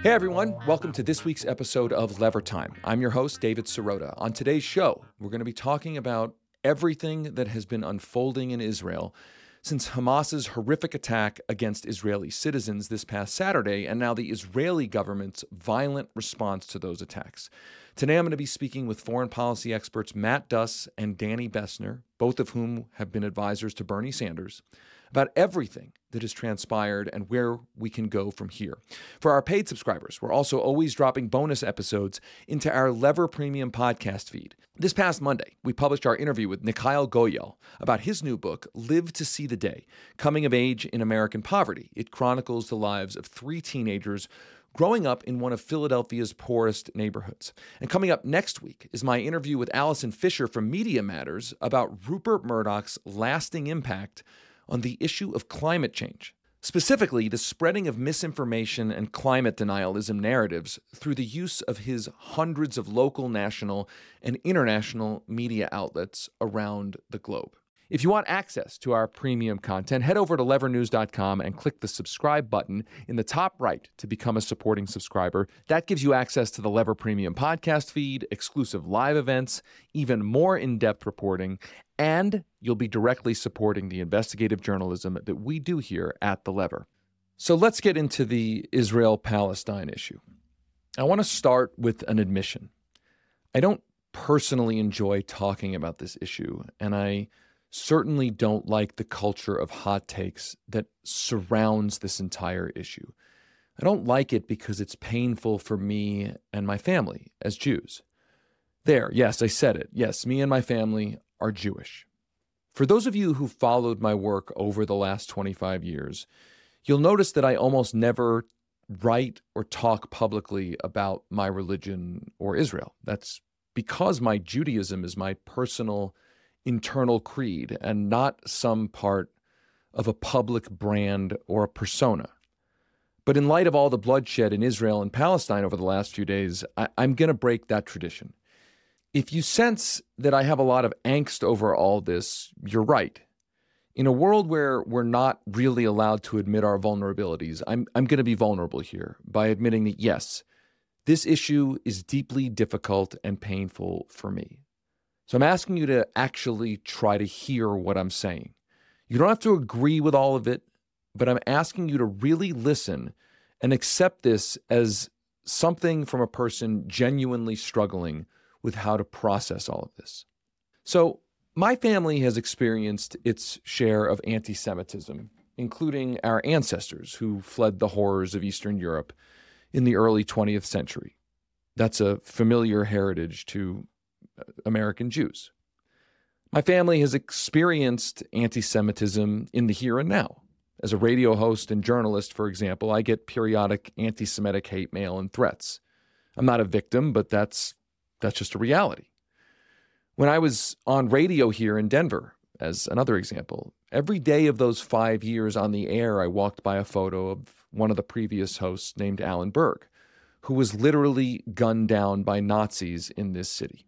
Hey everyone, welcome to this week's episode of Lever Time. I'm your host, David Sirota. On today's show, we're going to be talking about everything that has been unfolding in Israel since Hamas's horrific attack against Israeli citizens this past Saturday, and now the Israeli government's violent response to those attacks. Today, I'm going to be speaking with foreign policy experts Matt Duss and Danny Bessner, both of whom have been advisors to Bernie Sanders about everything that has transpired and where we can go from here. For our paid subscribers, we're also always dropping bonus episodes into our Lever Premium podcast feed. This past Monday, we published our interview with Nikhil Goyal about his new book, Live to See the Day Coming of Age in American Poverty. It chronicles the lives of three teenagers growing up in one of Philadelphia's poorest neighborhoods. And coming up next week is my interview with Allison Fisher from Media Matters about Rupert Murdoch's lasting impact on the issue of climate change, specifically the spreading of misinformation and climate denialism narratives through the use of his hundreds of local, national, and international media outlets around the globe. If you want access to our premium content, head over to levernews.com and click the subscribe button in the top right to become a supporting subscriber. That gives you access to the Lever Premium podcast feed, exclusive live events, even more in depth reporting, and you'll be directly supporting the investigative journalism that we do here at The Lever. So let's get into the Israel Palestine issue. I want to start with an admission. I don't personally enjoy talking about this issue, and I certainly don't like the culture of hot takes that surrounds this entire issue. I don't like it because it's painful for me and my family as Jews. There, yes, I said it. Yes, me and my family are Jewish. For those of you who followed my work over the last 25 years, you'll notice that I almost never write or talk publicly about my religion or Israel. That's because my Judaism is my personal internal creed and not some part of a public brand or a persona. But in light of all the bloodshed in Israel and Palestine over the last few days, I, am going to break that tradition. If you sense that I have a lot of angst over all this, you're right. In a world where we're not really allowed to admit our vulnerabilities, I'm, I'm going to be vulnerable here by admitting that, yes, this issue is deeply difficult and painful for me. So I'm asking you to actually try to hear what I'm saying. You don't have to agree with all of it, but I'm asking you to really listen and accept this as something from a person genuinely struggling with how to process all of this. So, my family has experienced its share of anti Semitism, including our ancestors who fled the horrors of Eastern Europe in the early 20th century. That's a familiar heritage to uh, American Jews. My family has experienced anti Semitism in the here and now. As a radio host and journalist, for example, I get periodic anti Semitic hate mail and threats. I'm not a victim, but that's that's just a reality. When I was on radio here in Denver, as another example, every day of those five years on the air, I walked by a photo of one of the previous hosts named Alan Berg, who was literally gunned down by Nazis in this city.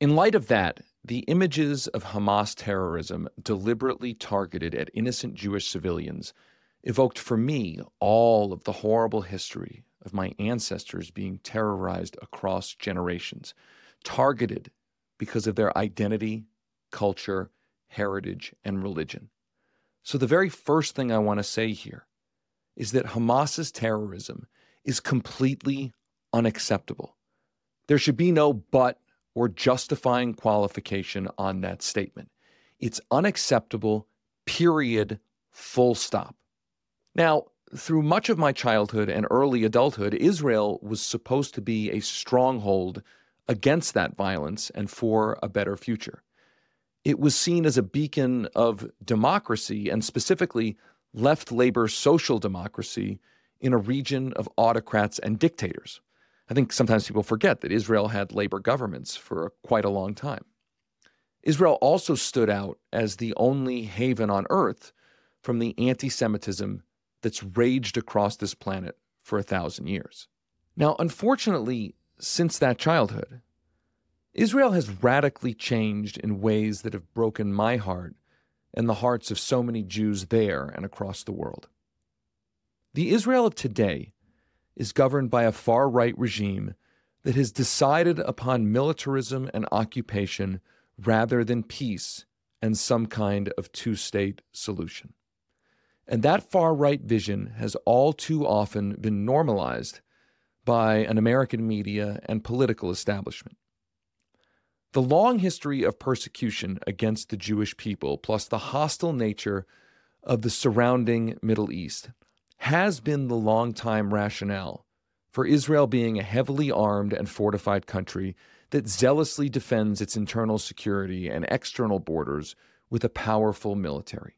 In light of that, the images of Hamas terrorism deliberately targeted at innocent Jewish civilians evoked for me all of the horrible history of my ancestors being terrorized across generations, targeted because of their identity, culture, heritage, and religion. So, the very first thing I want to say here is that Hamas's terrorism is completely unacceptable. There should be no but or justifying qualification on that statement. It's unacceptable, period, full stop. Now, through much of my childhood and early adulthood, Israel was supposed to be a stronghold against that violence and for a better future. It was seen as a beacon of democracy and specifically left labor social democracy in a region of autocrats and dictators. I think sometimes people forget that Israel had labor governments for quite a long time. Israel also stood out as the only haven on earth from the anti Semitism that's raged across this planet for a thousand years. Now, unfortunately, since that childhood, Israel has radically changed in ways that have broken my heart and the hearts of so many Jews there and across the world. The Israel of today is governed by a far right regime that has decided upon militarism and occupation rather than peace and some kind of two state solution. And that far right vision has all too often been normalized by an American media and political establishment. The long history of persecution against the Jewish people, plus the hostile nature of the surrounding Middle East, has been the long-time rationale for Israel being a heavily armed and fortified country that zealously defends its internal security and external borders with a powerful military.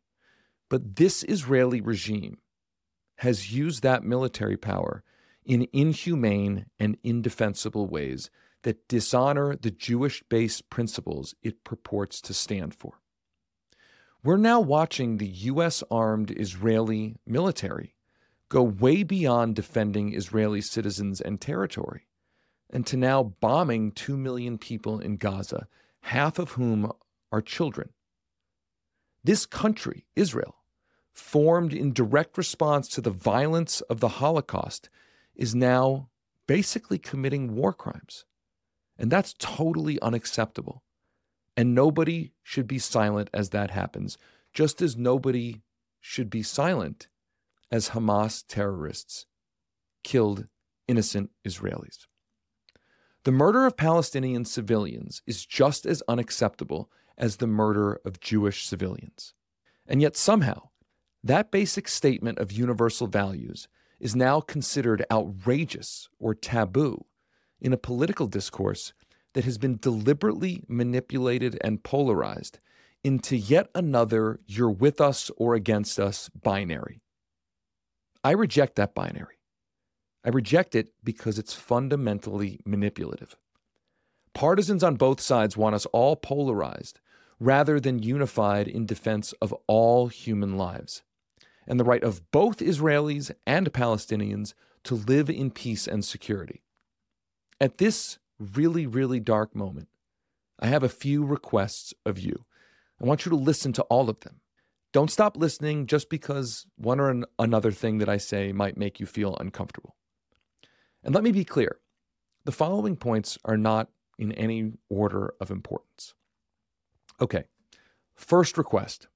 But this Israeli regime has used that military power in inhumane and indefensible ways that dishonor the Jewish based principles it purports to stand for. We're now watching the U.S. armed Israeli military go way beyond defending Israeli citizens and territory and to now bombing 2 million people in Gaza, half of whom are children. This country, Israel, formed in direct response to the violence of the Holocaust, is now basically committing war crimes. And that's totally unacceptable. And nobody should be silent as that happens, just as nobody should be silent as Hamas terrorists killed innocent Israelis. The murder of Palestinian civilians is just as unacceptable as the murder of Jewish civilians. And yet, somehow, that basic statement of universal values is now considered outrageous or taboo in a political discourse that has been deliberately manipulated and polarized into yet another you're with us or against us binary. I reject that binary. I reject it because it's fundamentally manipulative. Partisans on both sides want us all polarized rather than unified in defense of all human lives and the right of both Israelis and Palestinians to live in peace and security. At this really, really dark moment, I have a few requests of you. I want you to listen to all of them. Don't stop listening just because one or an- another thing that I say might make you feel uncomfortable. And let me be clear the following points are not in any order of importance. Okay, first request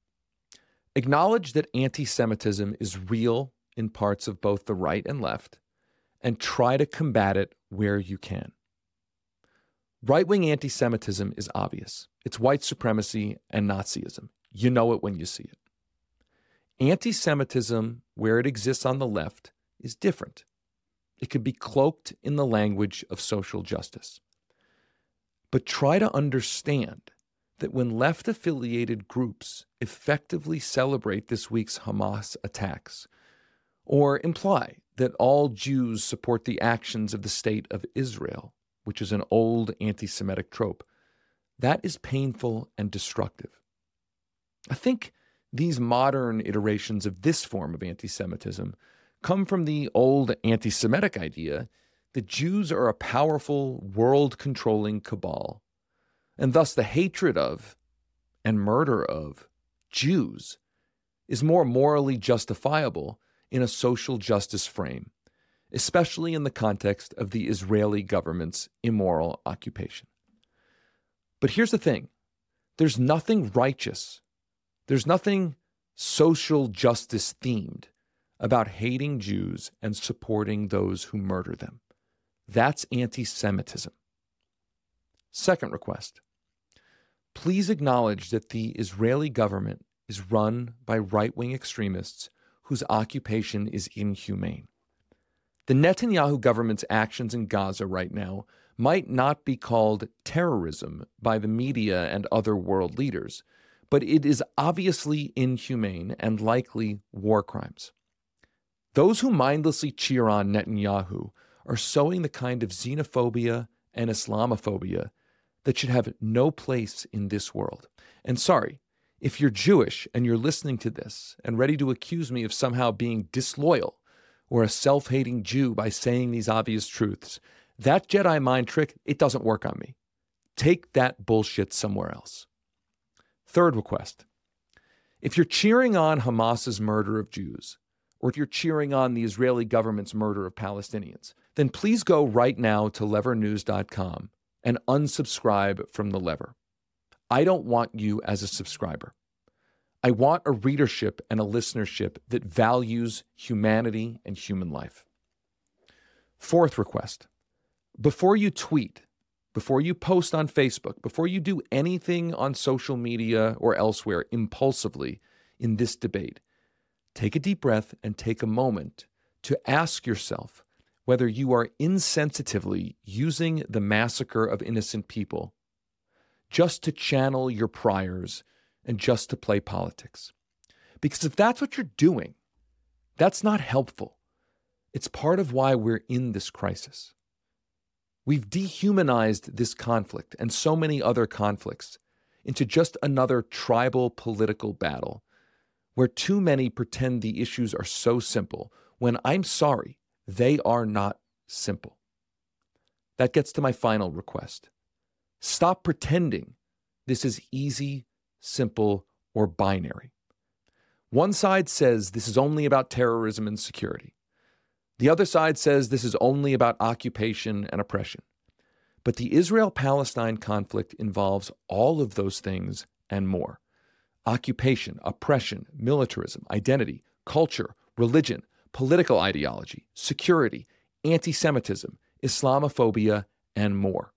acknowledge that anti Semitism is real in parts of both the right and left, and try to combat it where you can. Right wing anti Semitism is obvious it's white supremacy and Nazism. You know it when you see it. Anti Semitism, where it exists on the left, is different. It could be cloaked in the language of social justice. But try to understand that when left affiliated groups effectively celebrate this week's Hamas attacks, or imply that all Jews support the actions of the state of Israel, which is an old anti Semitic trope, that is painful and destructive. I think these modern iterations of this form of anti Semitism come from the old anti Semitic idea that Jews are a powerful, world controlling cabal, and thus the hatred of and murder of Jews is more morally justifiable in a social justice frame, especially in the context of the Israeli government's immoral occupation. But here's the thing there's nothing righteous, there's nothing social justice themed about hating Jews and supporting those who murder them. That's anti Semitism. Second request please acknowledge that the Israeli government is run by right wing extremists whose occupation is inhumane. The Netanyahu government's actions in Gaza right now might not be called terrorism by the media and other world leaders, but it is obviously inhumane and likely war crimes. Those who mindlessly cheer on Netanyahu are sowing the kind of xenophobia and Islamophobia that should have no place in this world. And sorry, if you're Jewish and you're listening to this and ready to accuse me of somehow being disloyal or a self hating Jew by saying these obvious truths, that Jedi mind trick, it doesn't work on me. Take that bullshit somewhere else. Third request if you're cheering on Hamas's murder of Jews, or if you're cheering on the Israeli government's murder of Palestinians, then please go right now to levernews.com and unsubscribe from the lever. I don't want you as a subscriber. I want a readership and a listenership that values humanity and human life. Fourth request before you tweet, before you post on Facebook, before you do anything on social media or elsewhere impulsively in this debate, take a deep breath and take a moment to ask yourself whether you are insensitively using the massacre of innocent people just to channel your priors and just to play politics. Because if that's what you're doing, that's not helpful. It's part of why we're in this crisis. We've dehumanized this conflict and so many other conflicts into just another tribal political battle where too many pretend the issues are so simple when I'm sorry, they are not simple. That gets to my final request. Stop pretending this is easy, simple, or binary. One side says this is only about terrorism and security. The other side says this is only about occupation and oppression. But the Israel Palestine conflict involves all of those things and more occupation, oppression, militarism, identity, culture, religion, political ideology, security, anti Semitism, Islamophobia, and more.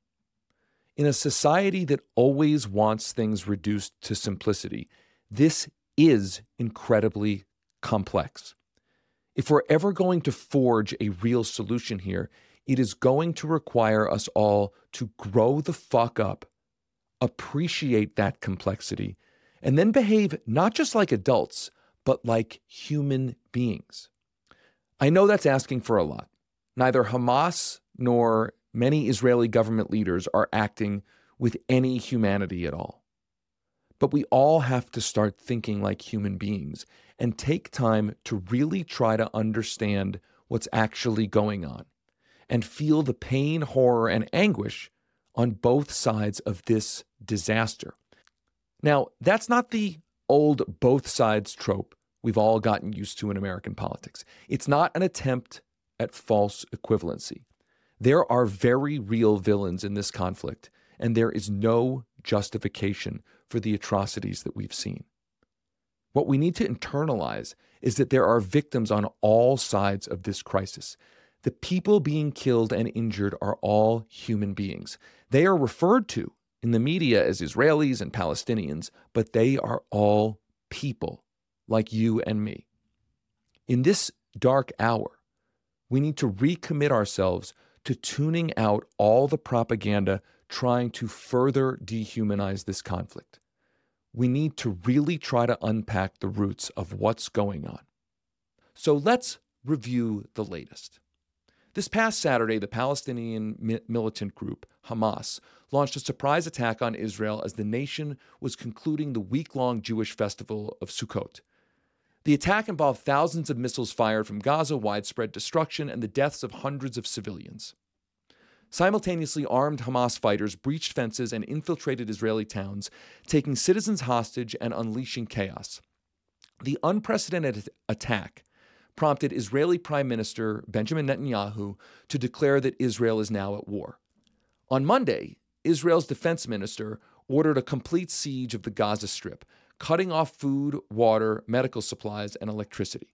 In a society that always wants things reduced to simplicity, this is incredibly complex. If we're ever going to forge a real solution here, it is going to require us all to grow the fuck up, appreciate that complexity, and then behave not just like adults, but like human beings. I know that's asking for a lot. Neither Hamas nor many Israeli government leaders are acting with any humanity at all. But we all have to start thinking like human beings and take time to really try to understand what's actually going on and feel the pain, horror, and anguish on both sides of this disaster. Now, that's not the old both sides trope we've all gotten used to in American politics. It's not an attempt at false equivalency. There are very real villains in this conflict, and there is no justification for the atrocities that we've seen. What we need to internalize is that there are victims on all sides of this crisis. The people being killed and injured are all human beings. They are referred to in the media as Israelis and Palestinians, but they are all people like you and me. In this dark hour, we need to recommit ourselves to tuning out all the propaganda trying to further dehumanize this conflict. We need to really try to unpack the roots of what's going on. So let's review the latest. This past Saturday, the Palestinian militant group, Hamas, launched a surprise attack on Israel as the nation was concluding the week long Jewish festival of Sukkot. The attack involved thousands of missiles fired from Gaza, widespread destruction, and the deaths of hundreds of civilians. Simultaneously, armed Hamas fighters breached fences and infiltrated Israeli towns, taking citizens hostage and unleashing chaos. The unprecedented attack prompted Israeli Prime Minister Benjamin Netanyahu to declare that Israel is now at war. On Monday, Israel's defense minister ordered a complete siege of the Gaza Strip, cutting off food, water, medical supplies, and electricity.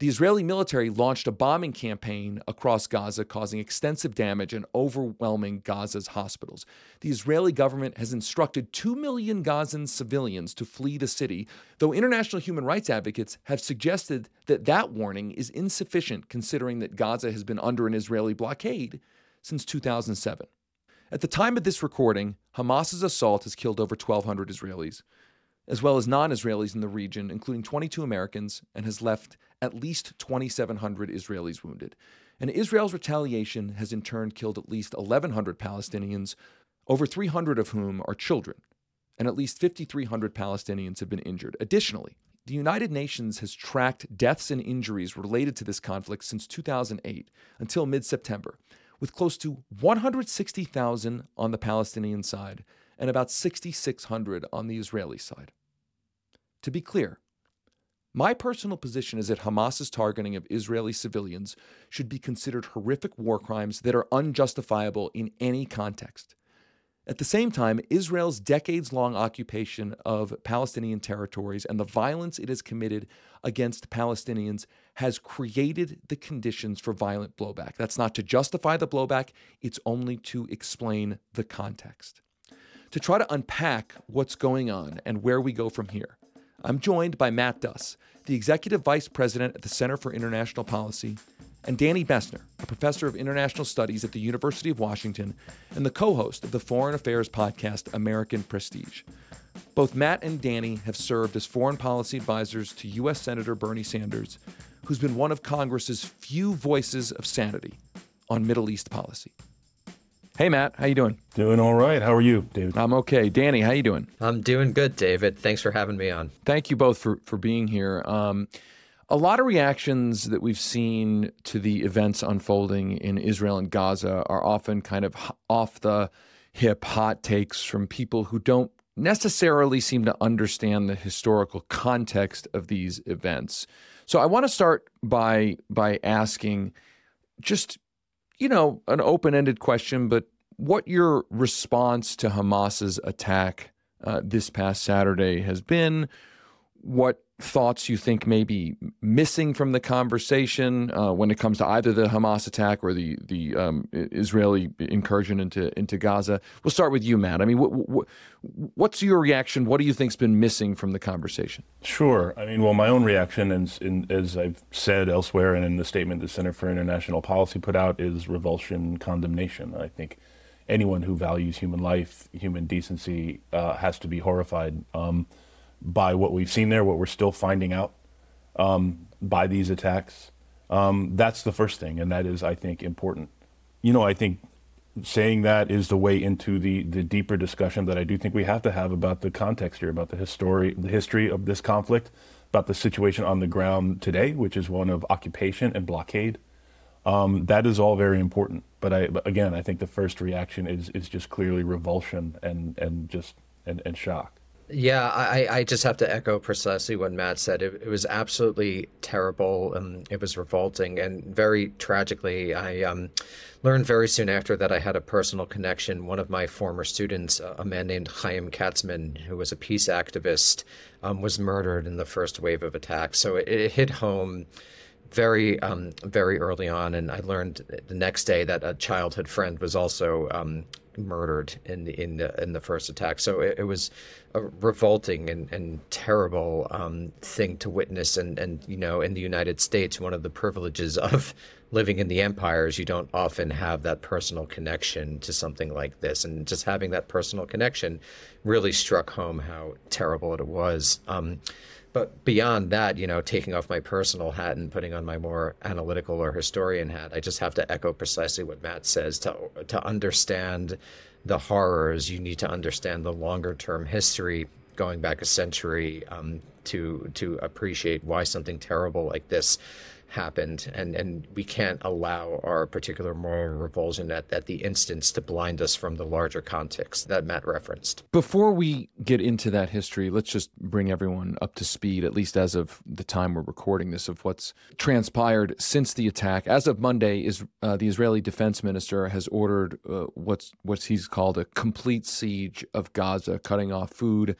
The Israeli military launched a bombing campaign across Gaza, causing extensive damage and overwhelming Gaza's hospitals. The Israeli government has instructed 2 million Gazan civilians to flee the city, though international human rights advocates have suggested that that warning is insufficient considering that Gaza has been under an Israeli blockade since 2007. At the time of this recording, Hamas's assault has killed over 1,200 Israelis, as well as non Israelis in the region, including 22 Americans, and has left at least 2,700 Israelis wounded. And Israel's retaliation has in turn killed at least 1,100 Palestinians, over 300 of whom are children, and at least 5,300 Palestinians have been injured. Additionally, the United Nations has tracked deaths and injuries related to this conflict since 2008 until mid September, with close to 160,000 on the Palestinian side and about 6,600 on the Israeli side. To be clear, my personal position is that Hamas's targeting of Israeli civilians should be considered horrific war crimes that are unjustifiable in any context. At the same time, Israel's decades long occupation of Palestinian territories and the violence it has committed against Palestinians has created the conditions for violent blowback. That's not to justify the blowback, it's only to explain the context. To try to unpack what's going on and where we go from here, I'm joined by Matt Duss, the Executive Vice President at the Center for International Policy, and Danny Bessner, a professor of international studies at the University of Washington and the co host of the Foreign Affairs podcast American Prestige. Both Matt and Danny have served as foreign policy advisors to U.S. Senator Bernie Sanders, who's been one of Congress's few voices of sanity on Middle East policy. Hey Matt, how you doing? Doing all right. How are you, David? I'm okay. Danny, how you doing? I'm doing good, David. Thanks for having me on. Thank you both for for being here. Um, a lot of reactions that we've seen to the events unfolding in Israel and Gaza are often kind of off the hip hot takes from people who don't necessarily seem to understand the historical context of these events. So I want to start by by asking just you know, an open ended question, but what your response to Hamas's attack uh, this past Saturday has been, what thoughts you think may be missing from the conversation uh, when it comes to either the Hamas attack or the the um, Israeli incursion into into Gaza. We'll start with you, Matt. I mean, what's your reaction? What do you think's been missing from the conversation? Sure. I mean, well, my own reaction, in, as I've said elsewhere, and in the statement the Center for International Policy put out, is revulsion, condemnation. I think anyone who values human life, human decency, uh, has to be horrified. Um, by what we've seen there, what we're still finding out um, by these attacks. Um, that's the first thing, and that is, I think, important. You know, I think saying that is the way into the, the deeper discussion that I do think we have to have about the context here, about the history, the history of this conflict, about the situation on the ground today, which is one of occupation and blockade. Um, that is all very important. But I, again, I think the first reaction is is just clearly revulsion and and just and, and shock. Yeah, I, I just have to echo precisely what Matt said. It, it was absolutely terrible and it was revolting. And very tragically, I um, learned very soon after that I had a personal connection. One of my former students, a man named Chaim Katzman, who was a peace activist, um, was murdered in the first wave of attacks. So it, it hit home very um, very early on and i learned the next day that a childhood friend was also um, murdered in the in the in the first attack. So it, it was a revolting and, and terrible um, thing to witness. And and you know, in the United States, one of the privileges of living in the empires, you don't often have that personal connection to something like this. And just having that personal connection really struck home how terrible it was. Um, but beyond that, you know, taking off my personal hat and putting on my more analytical or historian hat, I just have to echo precisely what Matt says. To to understand the horrors, you need to understand the longer term history going back a century um, to to appreciate why something terrible like this happened and and we can't allow our particular moral revulsion at, at the instance to blind us from the larger context that Matt referenced. Before we get into that history, let's just bring everyone up to speed, at least as of the time we're recording this, of what's transpired since the attack. As of Monday, is uh, the Israeli defense minister has ordered uh, what's what he's called a complete siege of Gaza, cutting off food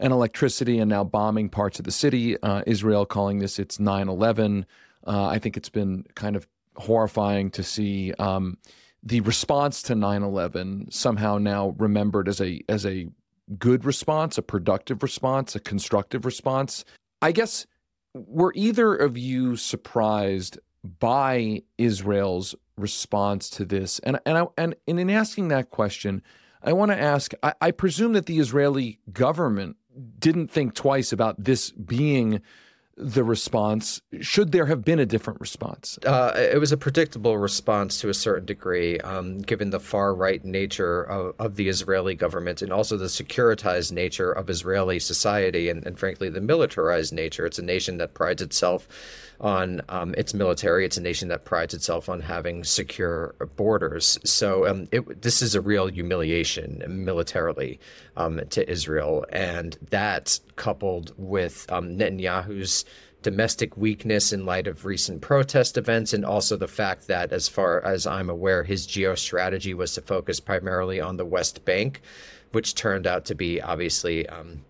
and electricity and now bombing parts of the city. Uh, Israel calling this its 9 11. Uh, I think it's been kind of horrifying to see um, the response to 9/11 somehow now remembered as a as a good response, a productive response, a constructive response. I guess were either of you surprised by Israel's response to this? And and I, and, and in asking that question, I want to ask. I, I presume that the Israeli government didn't think twice about this being the response? Should there have been a different response? Uh, it was a predictable response to a certain degree, um, given the far right nature of, of, the Israeli government and also the securitized nature of Israeli society and, and, frankly, the militarized nature. It's a nation that prides itself on um, its military. It's a nation that prides itself on having secure borders. So um, it, this is a real humiliation militarily um, to Israel. And that coupled with um, Netanyahu's domestic weakness in light of recent protest events, and also the fact that, as far as I'm aware, his geostrategy was to focus primarily on the West Bank, which turned out to be obviously um,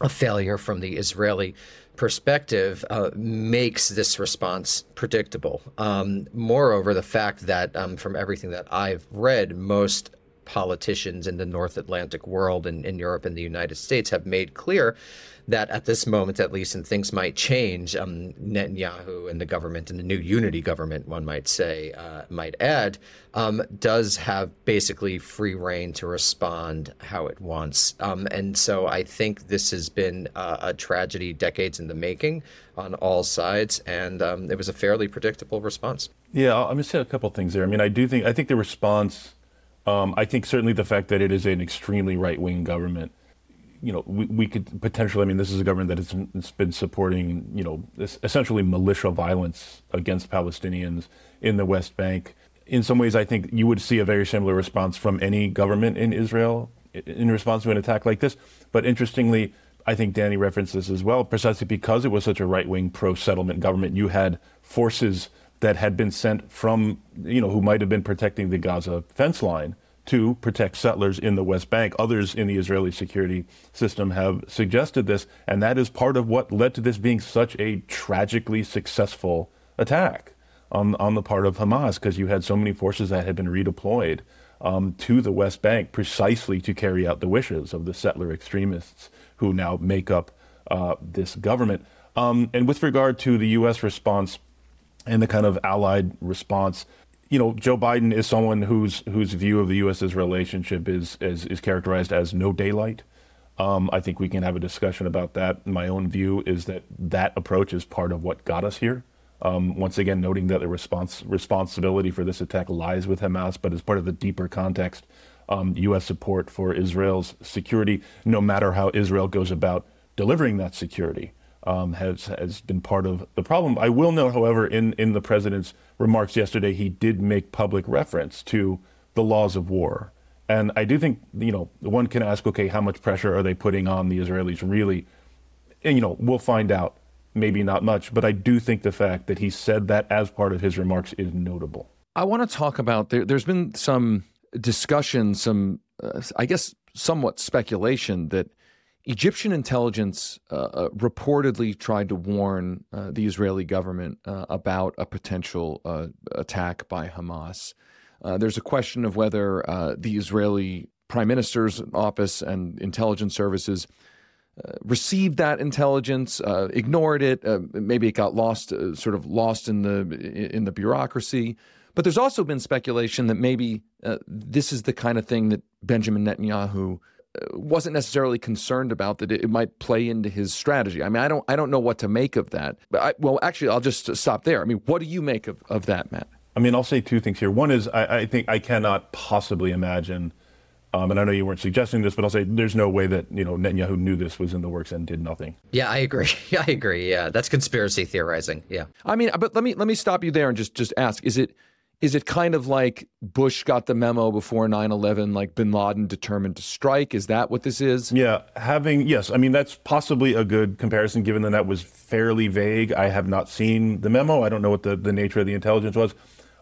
a failure from the Israeli perspective uh, makes this response predictable. Um, moreover, the fact that um, from everything that I've read, most politicians in the North Atlantic world and in Europe and the United States have made clear that at this moment, at least, and things might change, um, Netanyahu and the government and the new unity government, one might say, uh, might add, um, does have basically free rein to respond how it wants. Um, and so I think this has been uh, a tragedy decades in the making on all sides, and um, it was a fairly predictable response. Yeah, I'm going to say a couple things there. I mean, I do think I think the response. Um, I think certainly the fact that it is an extremely right wing government you know, we, we could potentially, I mean, this is a government that has been supporting, you know, essentially militia violence against Palestinians in the West Bank. In some ways, I think you would see a very similar response from any government in Israel in response to an attack like this. But interestingly, I think Danny referenced this as well, precisely because it was such a right wing pro settlement government. You had forces that had been sent from, you know, who might have been protecting the Gaza fence line to protect settlers in the West Bank. Others in the Israeli security system have suggested this, and that is part of what led to this being such a tragically successful attack on, on the part of Hamas, because you had so many forces that had been redeployed um, to the West Bank precisely to carry out the wishes of the settler extremists who now make up uh, this government. Um, and with regard to the U.S. response and the kind of allied response, you know, Joe Biden is someone whose whose view of the U.S.'s relationship is is, is characterized as no daylight. Um, I think we can have a discussion about that. My own view is that that approach is part of what got us here. Um, once again, noting that the response responsibility for this attack lies with Hamas, but as part of the deeper context, um, U.S. support for Israel's security, no matter how Israel goes about delivering that security um, has has been part of the problem. I will note, however, in in the president's remarks yesterday, he did make public reference to the laws of war, and I do think you know one can ask, okay, how much pressure are they putting on the Israelis? Really, and you know, we'll find out. Maybe not much, but I do think the fact that he said that as part of his remarks is notable. I want to talk about there. There's been some discussion, some uh, I guess somewhat speculation that Egyptian intelligence uh, uh, reportedly tried to warn uh, the Israeli government uh, about a potential uh, attack by Hamas. Uh, there's a question of whether the Israeli prime minister's office and intelligence services received that intelligence, ignored it, maybe it got lost, sort of lost in the in the bureaucracy. But there's also been speculation that maybe this is the kind of thing that Benjamin Netanyahu wasn't necessarily concerned about that it might play into his strategy. I mean, I don't I don't know what to make of that. But I, well, actually, I'll just stop there. I mean, what do you make of, of that, Matt? I mean, I'll say two things here. One is I, I think I cannot possibly imagine, um, and I know you weren't suggesting this, but I'll say there's no way that you know Netanyahu knew this was in the works and did nothing. Yeah, I agree. I agree. Yeah, that's conspiracy theorizing. Yeah. I mean, but let me let me stop you there and just just ask: Is it is it kind of like Bush got the memo before 9 11, like bin Laden determined to strike? Is that what this is? Yeah, having, yes. I mean, that's possibly a good comparison given that that was fairly vague. I have not seen the memo. I don't know what the, the nature of the intelligence was.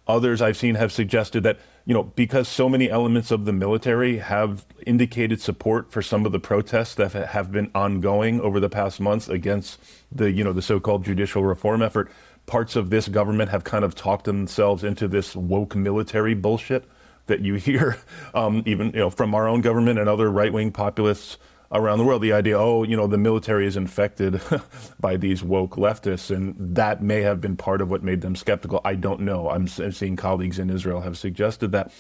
Others I've seen have suggested that, you know, because so many elements of the military have indicated support for some of the protests that have been ongoing over the past months against the, you know, the so called judicial reform effort parts of this government have kind of talked themselves into this woke military bullshit that you hear, um, even you know, from our own government and other right-wing populists around the world. The idea, oh, you know, the military is infected by these woke leftists, and that may have been part of what made them skeptical. I don't know. I'm, I'm seeing colleagues in Israel have suggested that,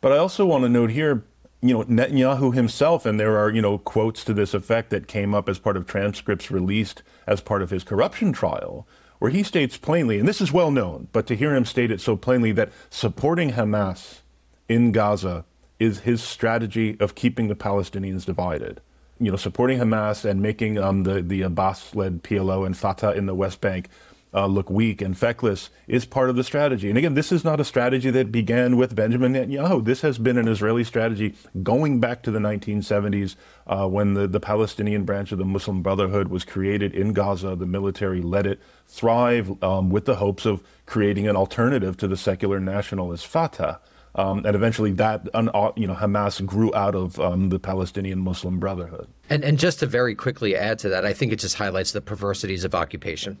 but I also want to note here you know, Netanyahu himself, and there are, you know, quotes to this effect that came up as part of transcripts released as part of his corruption trial, where he states plainly, and this is well known, but to hear him state it so plainly that supporting Hamas in Gaza is his strategy of keeping the Palestinians divided. You know, supporting Hamas and making um, the, the Abbas led PLO and Fatah in the West Bank uh, look weak and feckless is part of the strategy. And again, this is not a strategy that began with Benjamin Netanyahu. This has been an Israeli strategy going back to the 1970s uh, when the, the Palestinian branch of the Muslim Brotherhood was created in Gaza. The military let it thrive um, with the hopes of creating an alternative to the secular nationalist Fatah. Um, and eventually, that uh, you know Hamas grew out of um, the Palestinian Muslim Brotherhood. And and just to very quickly add to that, I think it just highlights the perversities of occupation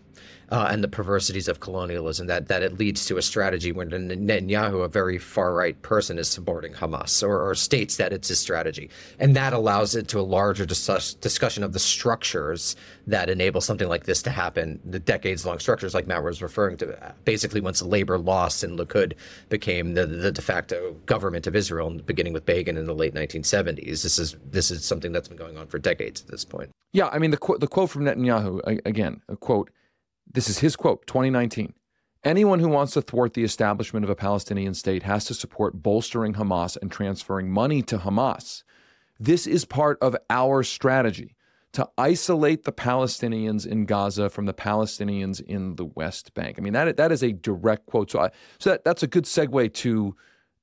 uh, and the perversities of colonialism that, that it leads to a strategy when Netanyahu, a very far right person, is supporting Hamas or, or, states that it's his strategy. And that allows it to a larger dis- discussion of the structures that enable something like this to happen, the decades long structures like Matt was referring to. Basically, once labor lost and Likud became the, the de facto government of Israel, beginning with Begin in the late 1970s, this is, this is something that's been going on for decades at this point. Yeah, I mean, the, qu- the quote from Netanyahu, again, a quote, this is his quote, 2019. Anyone who wants to thwart the establishment of a Palestinian state has to support bolstering Hamas and transferring money to Hamas. This is part of our strategy to isolate the Palestinians in Gaza from the Palestinians in the West Bank. I mean, that, that is a direct quote. So, I, so that, that's a good segue to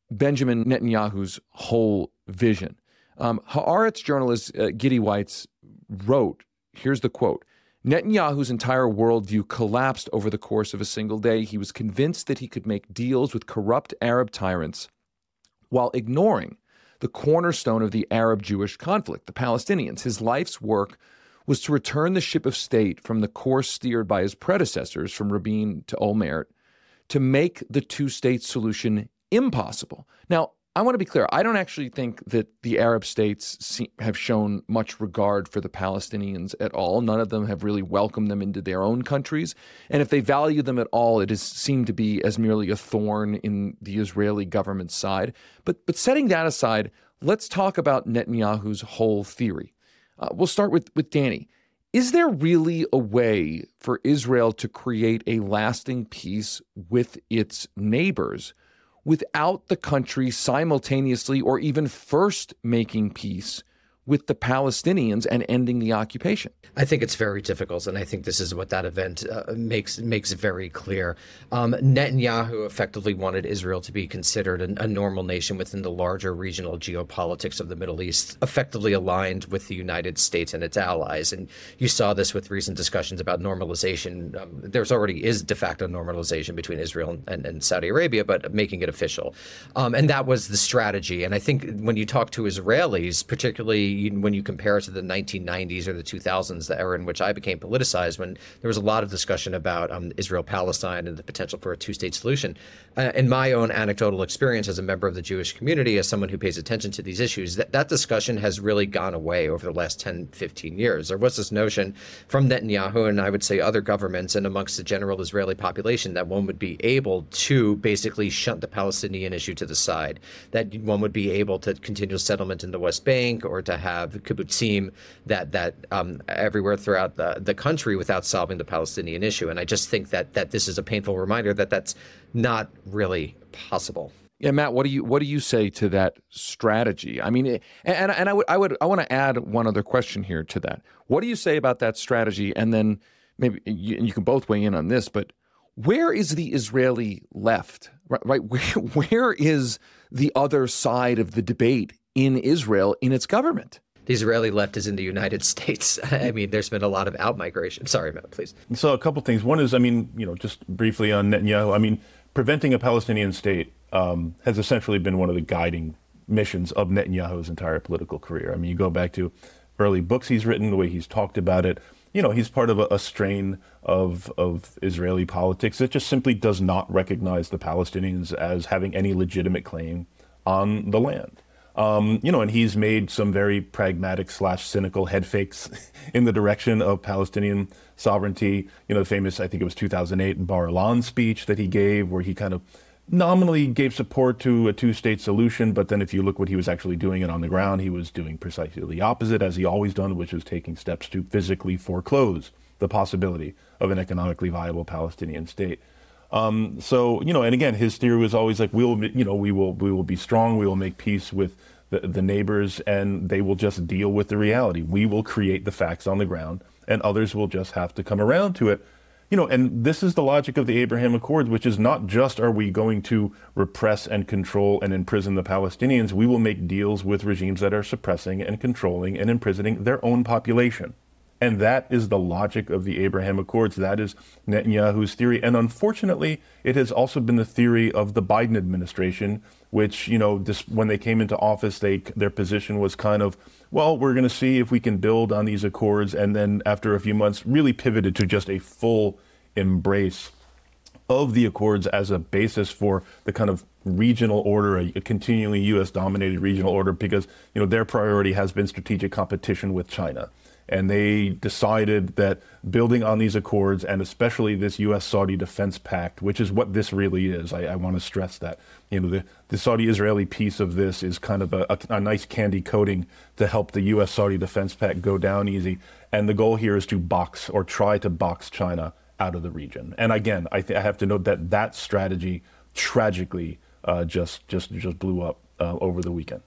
Benjamin Netanyahu's whole vision. Um, Haaretz journalist uh, Gidi Weitz wrote, here's the quote Netanyahu's entire worldview collapsed over the course of a single day. He was convinced that he could make deals with corrupt Arab tyrants while ignoring the cornerstone of the Arab Jewish conflict, the Palestinians. His life's work was to return the ship of state from the course steered by his predecessors, from Rabin to Olmert, to make the two state solution impossible. Now, I want to be clear. I don't actually think that the Arab states have shown much regard for the Palestinians at all. None of them have really welcomed them into their own countries. And if they value them at all, it has seemed to be as merely a thorn in the Israeli government's side. But, but setting that aside, let's talk about Netanyahu's whole theory. Uh, we'll start with, with Danny. Is there really a way for Israel to create a lasting peace with its neighbors? Without the country simultaneously or even first making peace with the Palestinians and ending the occupation? I think it's very difficult, and I think this is what that event uh, makes makes very clear. Um, Netanyahu effectively wanted Israel to be considered a, a, normal nation within the larger regional geopolitics of the Middle East, effectively aligned with the United States and its allies. And you saw this with recent discussions about normalization. Um, there's already is de facto normalization between Israel and, and Saudi Arabia, but making it official, um, and that was the strategy. And I think when you talk to Israelis, particularly when you compare it to the 1990s or the 2000s, the era in which I became politicized, when there was a lot of discussion about um, Israel Palestine and the potential for a two state solution. Uh, in my own anecdotal experience as a member of the Jewish community, as someone who pays attention to these issues, that, that discussion has really gone away over the last 10, 15 years. There was this notion from Netanyahu and I would say other governments and amongst the general Israeli population that one would be able to basically shunt the Palestinian issue to the side, that one would be able to continue settlement in the West Bank or to have kibbutzim that that um, everywhere throughout the, the country without solving the Palestinian issue. And I just think that that this is a painful reminder that that's not really possible. Yeah, Matt, what do you what do you say to that strategy? I mean, and and I would I would I want to add one other question here to that. What do you say about that strategy? And then maybe you, you can both weigh in on this, but where is the Israeli left? Right, right? Where where is the other side of the debate in Israel in its government. The Israeli left is in the United States. I mean, there's been a lot of outmigration. Sorry, Matt, please. So, a couple things. One is, I mean, you know, just briefly on Netanyahu. I mean, preventing a Palestinian state um, has essentially been one of the guiding missions of Netanyahu's entire political career. I mean, you go back to early books he's written, the way he's talked about it. You know, he's part of a, a strain of of Israeli politics that just simply does not recognize the Palestinians as having any legitimate claim on the land. Um, you know, and he's made some very pragmatic slash cynical head fakes in the direction of Palestinian sovereignty. You know, the famous, I think it was 2008 Bar Ilan speech that he gave, where he kind of nominally gave support to a two-state solution, but then if you look what he was actually doing it on the ground, he was doing precisely the opposite, as he always done, which was taking steps to physically foreclose the possibility of an economically viable Palestinian state. Um, so you know, and again, his theory was always like, we'll, you know, we will, we will be strong, we will make peace with the, the neighbors, and they will just deal with the reality. We will create the facts on the ground, and others will just have to come around to it you know, and this is the logic of the Abraham Accords, which is not just are we going to repress and control and imprison the Palestinians, we will make deals with regimes that are suppressing and controlling and imprisoning their own population. And that is the logic of the Abraham Accords. That is Netanyahu's theory. And unfortunately, it has also been the theory of the Biden administration, which, you know, this, when they came into office, they, their position was kind of, well, we're going to see if we can build on these accords. And then after a few months, really pivoted to just a full embrace of the accords as a basis for the kind of regional order, a, continually U.S. dominated regional order, because you know their priority has been strategic competition with China and they decided that building on these accords and especially this U.S. Saudi defense pact, which is what this really is, I, I want to stress that. You know, the, the Saudi Israeli piece of this is kind of a, a, a nice candy coating to help the U.S. Saudi defense pact go down easy. And the goal here is to box or try to box China out of the region. And again, I, th- I have to note that that strategy tragically uh, just just just blew up uh, over the weekend.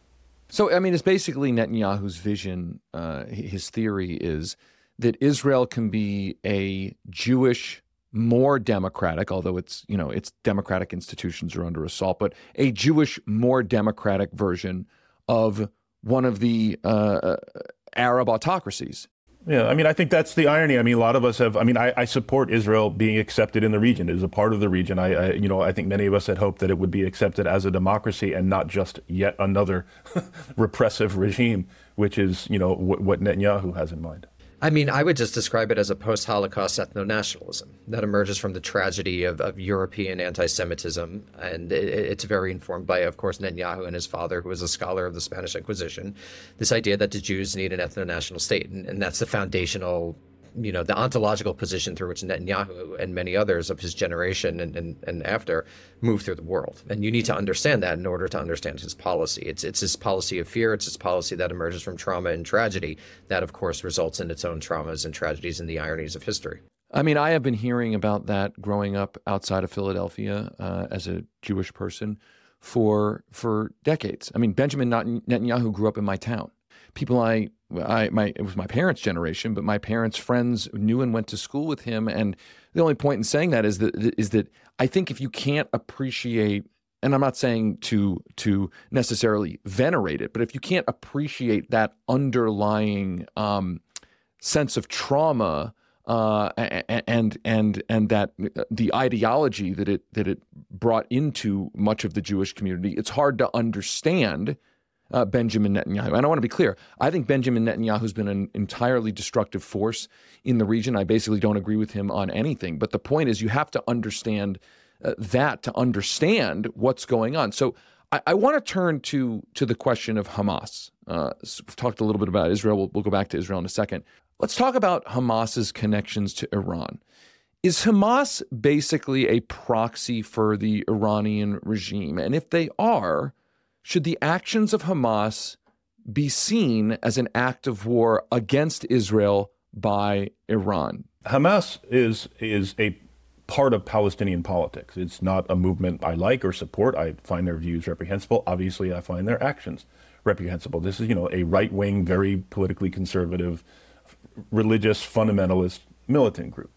So, I mean, it's basically Netanyahu's vision. Uh, his theory is that Israel can be a Jewish, more democratic, although it's you know its democratic institutions are under assault, but a Jewish, more democratic version of one of the uh, uh Arab autocracies yeah, I mean, I think that's the irony. I mean, a lot of us have. I mean, I, I support Israel being accepted in the region. It is a part of the region. I, I, you know, I think many of us had hoped that it would be accepted as a democracy and not just yet another repressive regime, which is, you know, what, what Netanyahu has in mind. I mean, I would just describe it as a post Holocaust ethno nationalism that emerges from the tragedy of, of European anti Semitism. And it, it's very informed by, of course, Netanyahu and his father, who was a scholar of the Spanish Inquisition. This idea that the Jews need an ethno national state. And, and that's the foundational you know, the ontological position through which Netanyahu and many others of his generation and, and, and after move through the world. And you need to understand that in order to understand his policy. It's, it's his policy of fear, it's his policy that emerges from trauma and tragedy, that, of course, results in its own traumas and tragedies and the ironies of history. I mean, I have been hearing about that growing up outside of Philadelphia uh, as a Jewish person for for decades. I mean, Benjamin Netanyahu grew up in my town. People I I my it was my parents' generation, but my parents' friends knew and went to school with him. And the only point in saying that is that is that I think if you can't appreciate, and I'm not saying to to necessarily venerate it, but if you can't appreciate that underlying um, sense of trauma. Uh, and and and that the ideology that it that it brought into much of the Jewish community, it's hard to understand uh, Benjamin Netanyahu. And I want to be clear. I think Benjamin Netanyahu has been an entirely destructive force in the region. I basically don't agree with him on anything. But the point is, you have to understand uh, that to understand what's going on. So I, I want to turn to to the question of Hamas. Uh, we've talked a little bit about Israel. We'll, we'll go back to Israel in a second. Let's talk about Hamas's connections to Iran. Is Hamas basically a proxy for the Iranian regime? And if they are, should the actions of Hamas be seen as an act of war against Israel by Iran? Hamas is is a part of Palestinian politics. It's not a movement I like or support. I find their views reprehensible. Obviously, I find their actions reprehensible. This is, you know, a right-wing, very politically conservative, religious fundamentalist militant group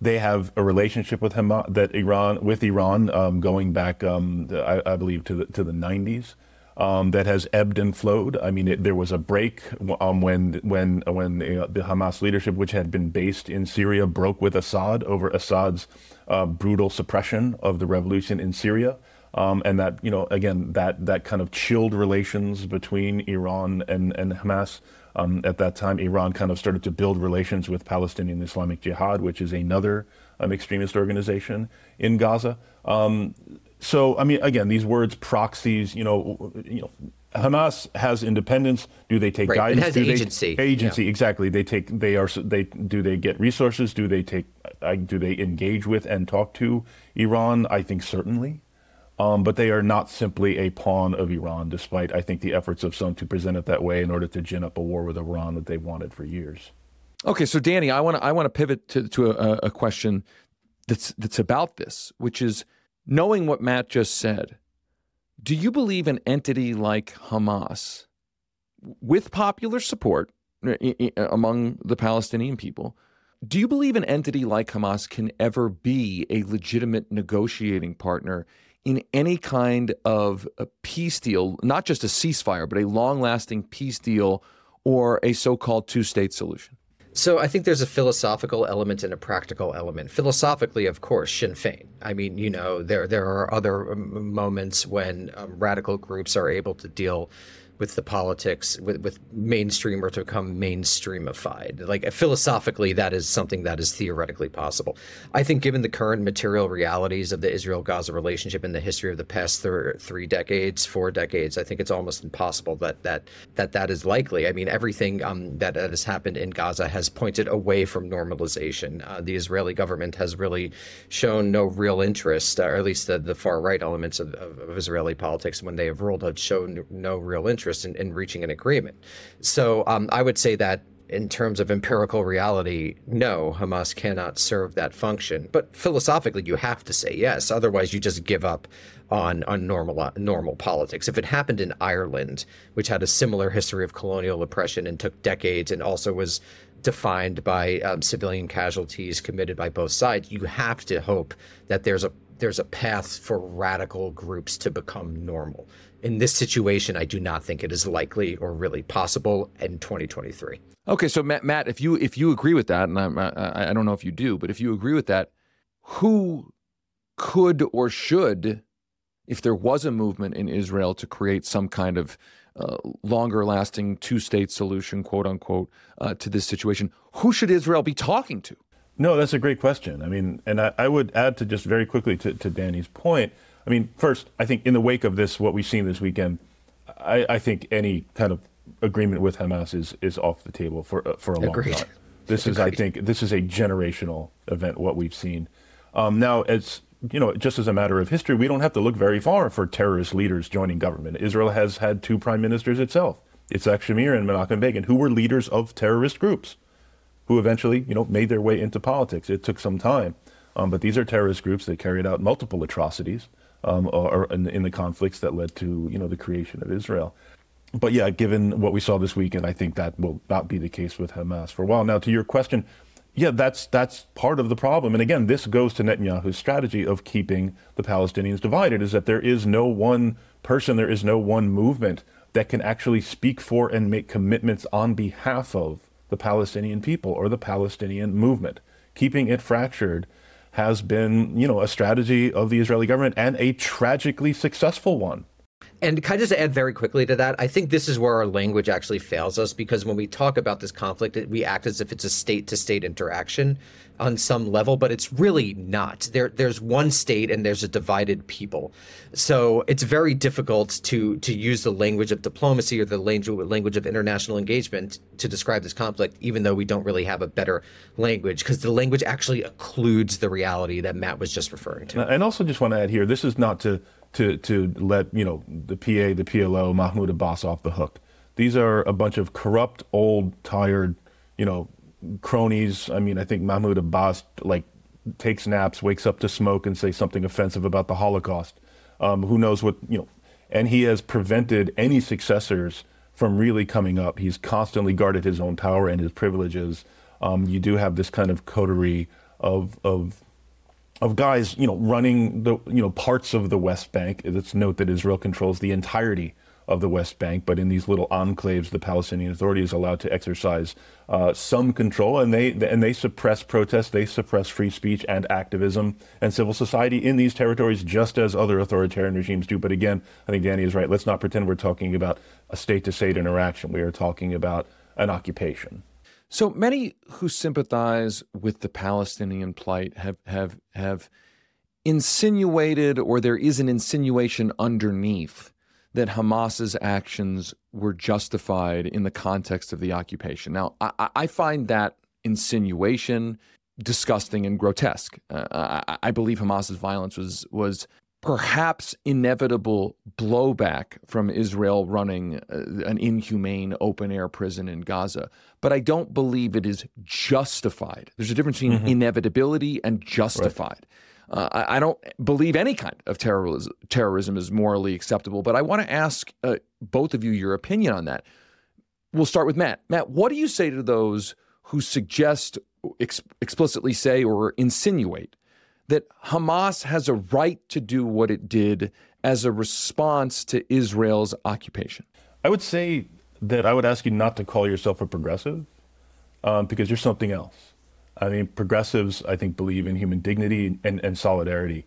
they have a relationship with Hamas, that Iran with Iran um, going back, um, I, I, believe, to the to the 90s. Um, that has ebbed and flowed. I mean, it, there was a break um, when when when the, the, Hamas leadership, which had been based in Syria, broke with Assad over Assad's uh, brutal suppression of the revolution in Syria. Um, and that you know again that that kind of chilled relations between Iran and and Hamas. Um, at that time, Iran kind of started to build relations with Palestinian Islamic Jihad, which is another um, extremist organization in Gaza. Um, so, I mean, again, these words, proxies, you know, you know, Hamas has independence. Do they take right. guidance? It has do agency. They, agency, yeah. exactly. They take. They are. They do. They get resources. Do they take? Do they engage with and talk to Iran? I think certainly. Um, but they are not simply a pawn of Iran, despite, I think, the efforts of some to present it that way in order to gin up a war with Iran that they've wanted for years. Okay, so Danny, I want to I want to pivot to, to a, a question that's that's about this, which is knowing what Matt just said. Do you believe an entity like Hamas, with popular support among the Palestinian people, do you believe an entity like Hamas can ever be a legitimate negotiating partner in any kind of a peace deal, not just a ceasefire, but a long lasting peace deal or a so called two state solution? So I think there's a philosophical element and a practical element. Philosophically, of course, Sinn Féin. I mean, you know, there there are other um, moments when um, radical groups are able to deal with the politics with, with mainstream or to become mainstreamified. Like philosophically, that is something that is theoretically possible. I think, given the current material realities of the Israel-Gaza relationship in the history of the past th- three decades, four decades, I think it's almost impossible that that that that is likely. I mean, everything um, that, that has happened in Gaza has pointed away from normalization. Uh, the Israeli government has really shown no real interest, or at least the, the far right elements of, of, of Israeli politics, when they have ruled, have shown no real interest interest in, in reaching an agreement. So um, I would say that in terms of empirical reality, no, Hamas cannot serve that function. But philosophically, you have to say yes. Otherwise, you just give up on on normal normal politics. If it happened in Ireland, which had a similar history of colonial oppression and took decades, and also was defined by um, civilian casualties committed by both sides, you have to hope that there's a there's a path for radical groups to become normal in this situation, I do not think it is likely or really possible in 2023. Okay, so Matt, Matt if you if you agree with that, and I, I, I don't know if you do, but if you agree with that, who could or should, if there was a movement in Israel to create some kind of uh, longer lasting two state solution, quote unquote, uh, to this situation, who should Israel be talking to? No, that's a great question. I mean, and I, I would add to just very quickly to, to Danny's point I mean, first, I think in the wake of this, what we've seen this weekend, I, I think any kind of agreement with Hamas is is off the table for uh, for a Agreed. long time. This is, I think, this is a generational event. What we've seen um, now, it's you know, just as a matter of history, we don't have to look very far for terrorist leaders joining government. Israel has had two prime ministers itself, Yitzhak Shamir and Menachem Begin, who were leaders of terrorist groups, who eventually, you know, made their way into politics. It took some time, um, but these are terrorist groups that carried out multiple atrocities um, or, in, in, the conflicts that led to you know the creation of Israel. But yeah, given what we saw this weekend, I think that will not be the case with Hamas for a while. Now, to your question, yeah, that's that's part of the problem. And again, this goes to Netanyahu's strategy of keeping the Palestinians divided. Is that there is no one person, there is no one movement that can actually speak for and make commitments on behalf of the Palestinian people or the Palestinian movement. Keeping it fractured has been, you know, a strategy of the Israeli government and a tragically successful one. And kind of just add very quickly to that, I think this is where our language actually fails us because when we talk about this conflict, we act as if it's a state to state interaction on some level, but it's really not. There, there's one state and there's a divided people. So it's very difficult to to use the language of diplomacy or the language of international engagement to describe this conflict, even though we don't really have a better language, because the language actually occludes the reality that Matt was just referring to. And also, just want to add here, this is not to to to let you know the PA, the PLO, Mahmoud Abbas off the hook. These are a bunch of corrupt, old, tired, you know, cronies. I mean, I think Mahmoud Abbas like takes naps, wakes up to smoke, and say something offensive about the Holocaust. Um, who knows what you know? And he has prevented any successors from really coming up. He's constantly guarded his own power and his privileges. Um, you do have this kind of coterie of of of guys, you know, running the you know parts of the West Bank. Let's note that Israel controls the entirety of the West Bank, but in these little enclaves, the Palestinian Authority is allowed to exercise uh, some control, and they and they suppress protests, they suppress free speech and activism and civil society in these territories, just as other authoritarian regimes do. But again, I think Danny is right. Let's not pretend we're talking about a state-to-state interaction. We are talking about an occupation. So many who sympathize with the Palestinian plight have have have insinuated, or there is an insinuation underneath that Hamas's actions were justified in the context of the occupation. Now, I, I find that insinuation disgusting and grotesque. Uh, I, I, believe Hamas's violence was was perhaps inevitable blowback from Israel running uh, an inhumane open air prison in Gaza, but I don't believe it is justified. There's a difference between mm-hmm. inevitability and justified. Right. Uh, I, I, don't believe any kind of terrorism, terrorism is morally acceptable, but I want to ask uh, both of you your opinion on that. We'll start with Matt. Matt, what do you say to those who suggest, ex- explicitly say, or insinuate that Hamas has a right to do what it did as a response to Israel's occupation? I would say that I would ask you not to call yourself a progressive um, because you're something else. I mean, progressives, I think, believe in human dignity and, and solidarity.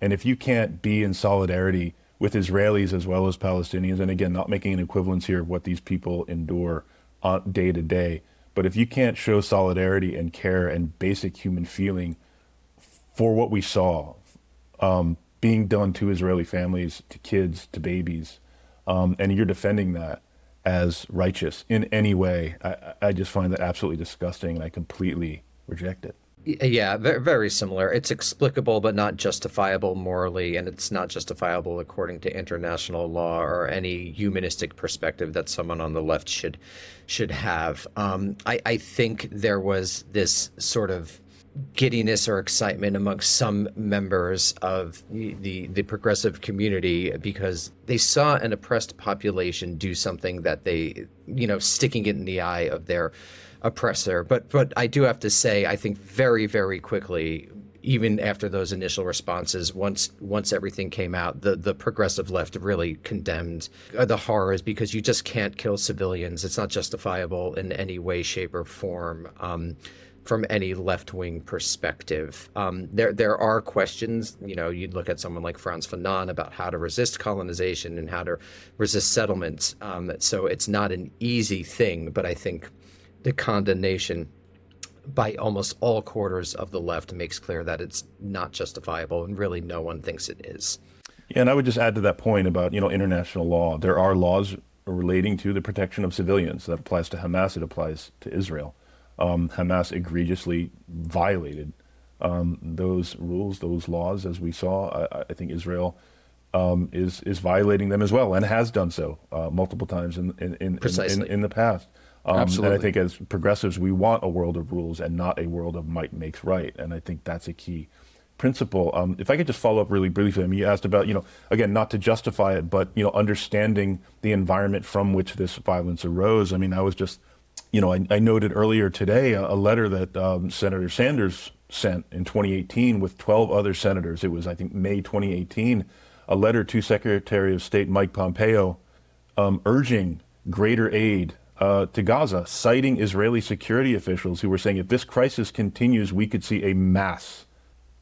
And if you can't be in solidarity with Israelis as well as Palestinians, and again, not making an equivalence here of what these people endure day to day, but if you can't show solidarity and care and basic human feeling for what we saw um, being done to Israeli families, to kids, to babies, um, and you're defending that as righteous in any way, I, I just find that absolutely disgusting, and I completely reject it. Yeah, very similar. It's explicable but not justifiable morally, and it's not justifiable according to international law or any humanistic perspective that someone on the left should should have. Um, I, I think there was this sort of giddiness or excitement amongst some members of the, the, the progressive community because they saw an oppressed population do something that they you know sticking it in the eye of their oppressor but but I do have to say I think very very quickly even after those initial responses once once everything came out the the progressive left really condemned the horrors because you just can't kill civilians it's not justifiable in any way shape or form um, from any left wing perspective. Um, there there are questions. You know, you'd look at someone like Frantz Fanon about how to resist colonization and how to resist settlements. Um, so it's not an easy thing, but I think the condemnation by almost all quarters of the left makes clear that it's not justifiable, and really no one thinks it is. Yeah, and I would just add to that point about you know international law. There are laws relating to the protection of civilians that applies to Hamas. It applies to Israel um, Hamas egregiously violated um, those rules, those laws, as we saw. I, I think Israel um, is is violating them as well, and has done so uh, multiple times in in in, in, in the past. Um, Absolutely. And I think as progressives, we want a world of rules and not a world of might makes right. And I think that's a key principle. Um, if I could just follow up really briefly, I mean, you asked about, you know, again, not to justify it, but, you know, understanding the environment from which this violence arose. I mean, I was just you know, I, I noted earlier today a, a letter that um, Senator Sanders sent in 2018 with 12 other senators. It was, I think, May 2018, a letter to Secretary of State Mike Pompeo um, urging greater aid uh, to Gaza, citing Israeli security officials who were saying if this crisis continues, we could see a mass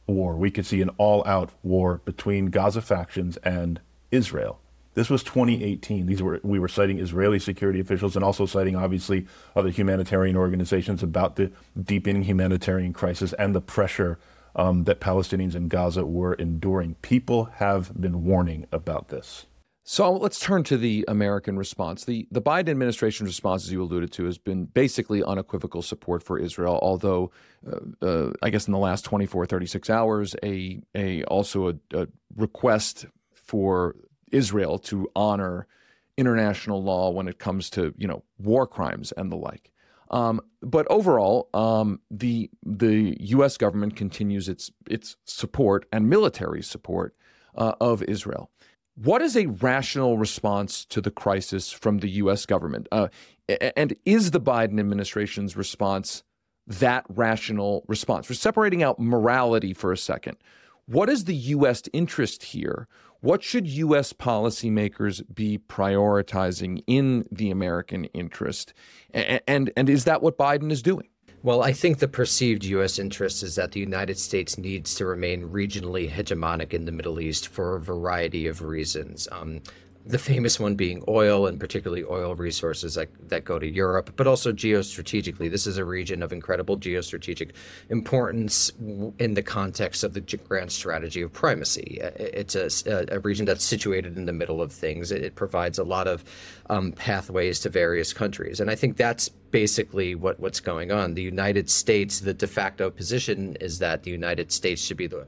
war. We could see an all out war between Gaza factions and Israel. This was 2018. These were we were citing Israeli security officials and also citing obviously other humanitarian organizations about the deepening humanitarian crisis and the pressure um, that Palestinians in Gaza were enduring. People have been warning about this. So let's turn to the American response. The the Biden administration's response, as you alluded to, has been basically unequivocal support for Israel. Although, uh, uh, I guess in the last 24, 36 hours, a a also a, a request for Israel to honor international law when it comes to you know war crimes and the like. Um, but overall, um, the the U.S. government continues its its support and military support uh, of Israel. What is a rational response to the crisis from the U.S. government? Uh, and is the Biden administration's response that rational response? We're separating out morality for a second. What is the U.S. interest here? What should U.S. policymakers be prioritizing in the American interest? And, and, and is that what Biden is doing? Well, I think the perceived U.S. interest is that the United States needs to remain regionally hegemonic in the Middle East for a variety of reasons. Um, the famous one being oil and particularly oil resources that, that go to Europe, but also geostrategically. This is a region of incredible geostrategic importance in the context of the grand strategy of primacy. Uh, it's a, a region that's situated in the middle of things. It, provides a lot of um, pathways to various countries. And I think that's basically what, what's going on. The United States, the de facto position is that the United States should be the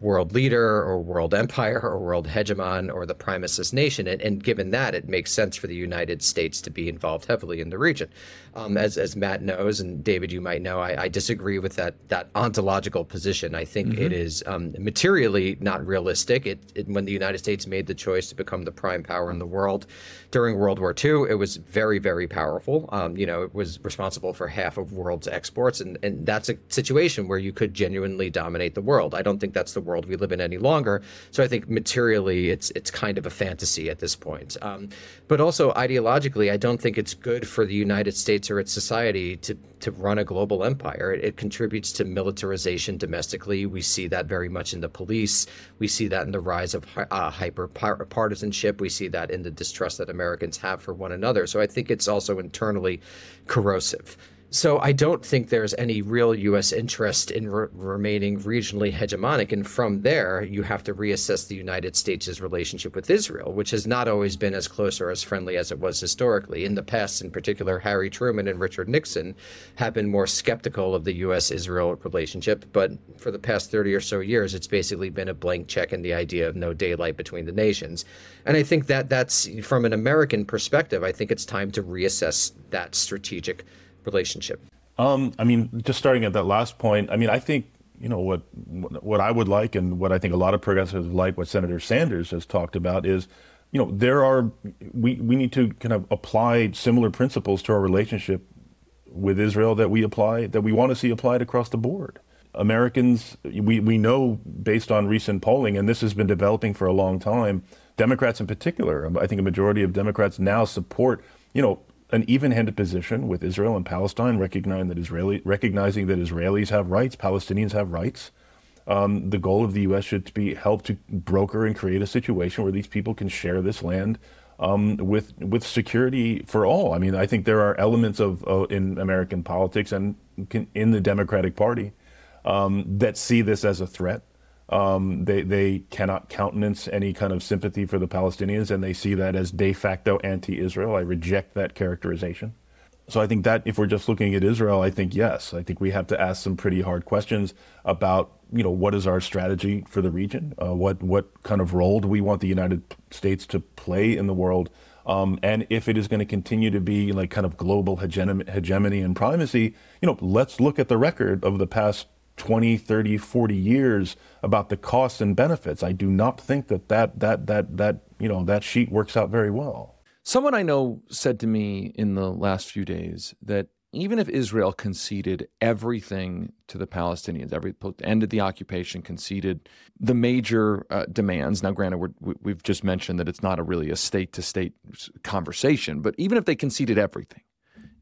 world leader or world empire or world hegemon or the primacist nation. And, and, given that, it makes sense for the United States to be involved heavily in the region. Um, as, as Matt knows, and David, you might know, I, I disagree with that, that ontological position. I think mm-hmm. it is um, materially not realistic. It, it, when the United States made the choice to become the prime power in the world during World War II, it was very, very powerful. Um, you know, it was responsible for half of world's exports. And, and that's a situation where you could genuinely dominate the world. I don't think that's the world we live in any longer. So I think materially, it's it's kind of a fantasy at this point. Um, but also ideologically, I don't think it's good for the United States or its society to to run a global empire. It, it contributes to militarization domestically. We see that very much in the police. We see that in the rise of uh, hyper partisanship. We see that in the distrust that Americans have for one another. So I think it's also internally corrosive. So I don't think there's any real U.S. interest in re- remaining regionally hegemonic. And from there, you have to reassess the United States' relationship with Israel, which has not always been as close or as friendly as it was historically. In the past, in particular, Harry Truman and Richard Nixon have been more skeptical of the U.S.-Israel relationship. But for the past 30 or so years, it's basically been a blank check in the idea of no daylight between the nations. And I think that that's, from an American perspective, I think it's time to reassess that strategic relationship? Um, I mean, just starting at that last point, I mean, I think you know what what I would like, and what I think a lot of progressives like, what Senator Sanders has talked about is, you know, there are we we need to kind of apply similar principles to our relationship with Israel that we apply that we want to see applied across the board. Americans, we we know based on recent polling, and this has been developing for a long time. Democrats in particular, I think a majority of Democrats now support, you know, an even-handed position with Israel and Palestine, recognizing that Israeli recognizing that Israelis have rights, Palestinians have rights. Um, the goal of the U.S. should be help to broker and create a situation where these people can share this land um, with with security for all. I mean, I think there are elements of uh, in American politics and can, in the Democratic Party um, that see this as a threat. Um, they they cannot countenance any kind of sympathy for the Palestinians, and they see that as de facto anti-Israel. I reject that characterization. So I think that if we're just looking at Israel, I think yes, I think we have to ask some pretty hard questions about you know what is our strategy for the region, uh, what what kind of role do we want the United States to play in the world, um, and if it is going to continue to be like kind of global hegemony, and primacy, you know, let's look at the record of the past 20, 30, 40 years about the costs and benefits. I do not think that that, that, that, that, you know, that sheet works out very well. Someone I know said to me in the last few days that even if Israel conceded everything to the Palestinians, every ended the occupation, conceded the major uh, demands. Now, granted, we have just mentioned that it's not a really a state to state conversation, but even if they conceded everything,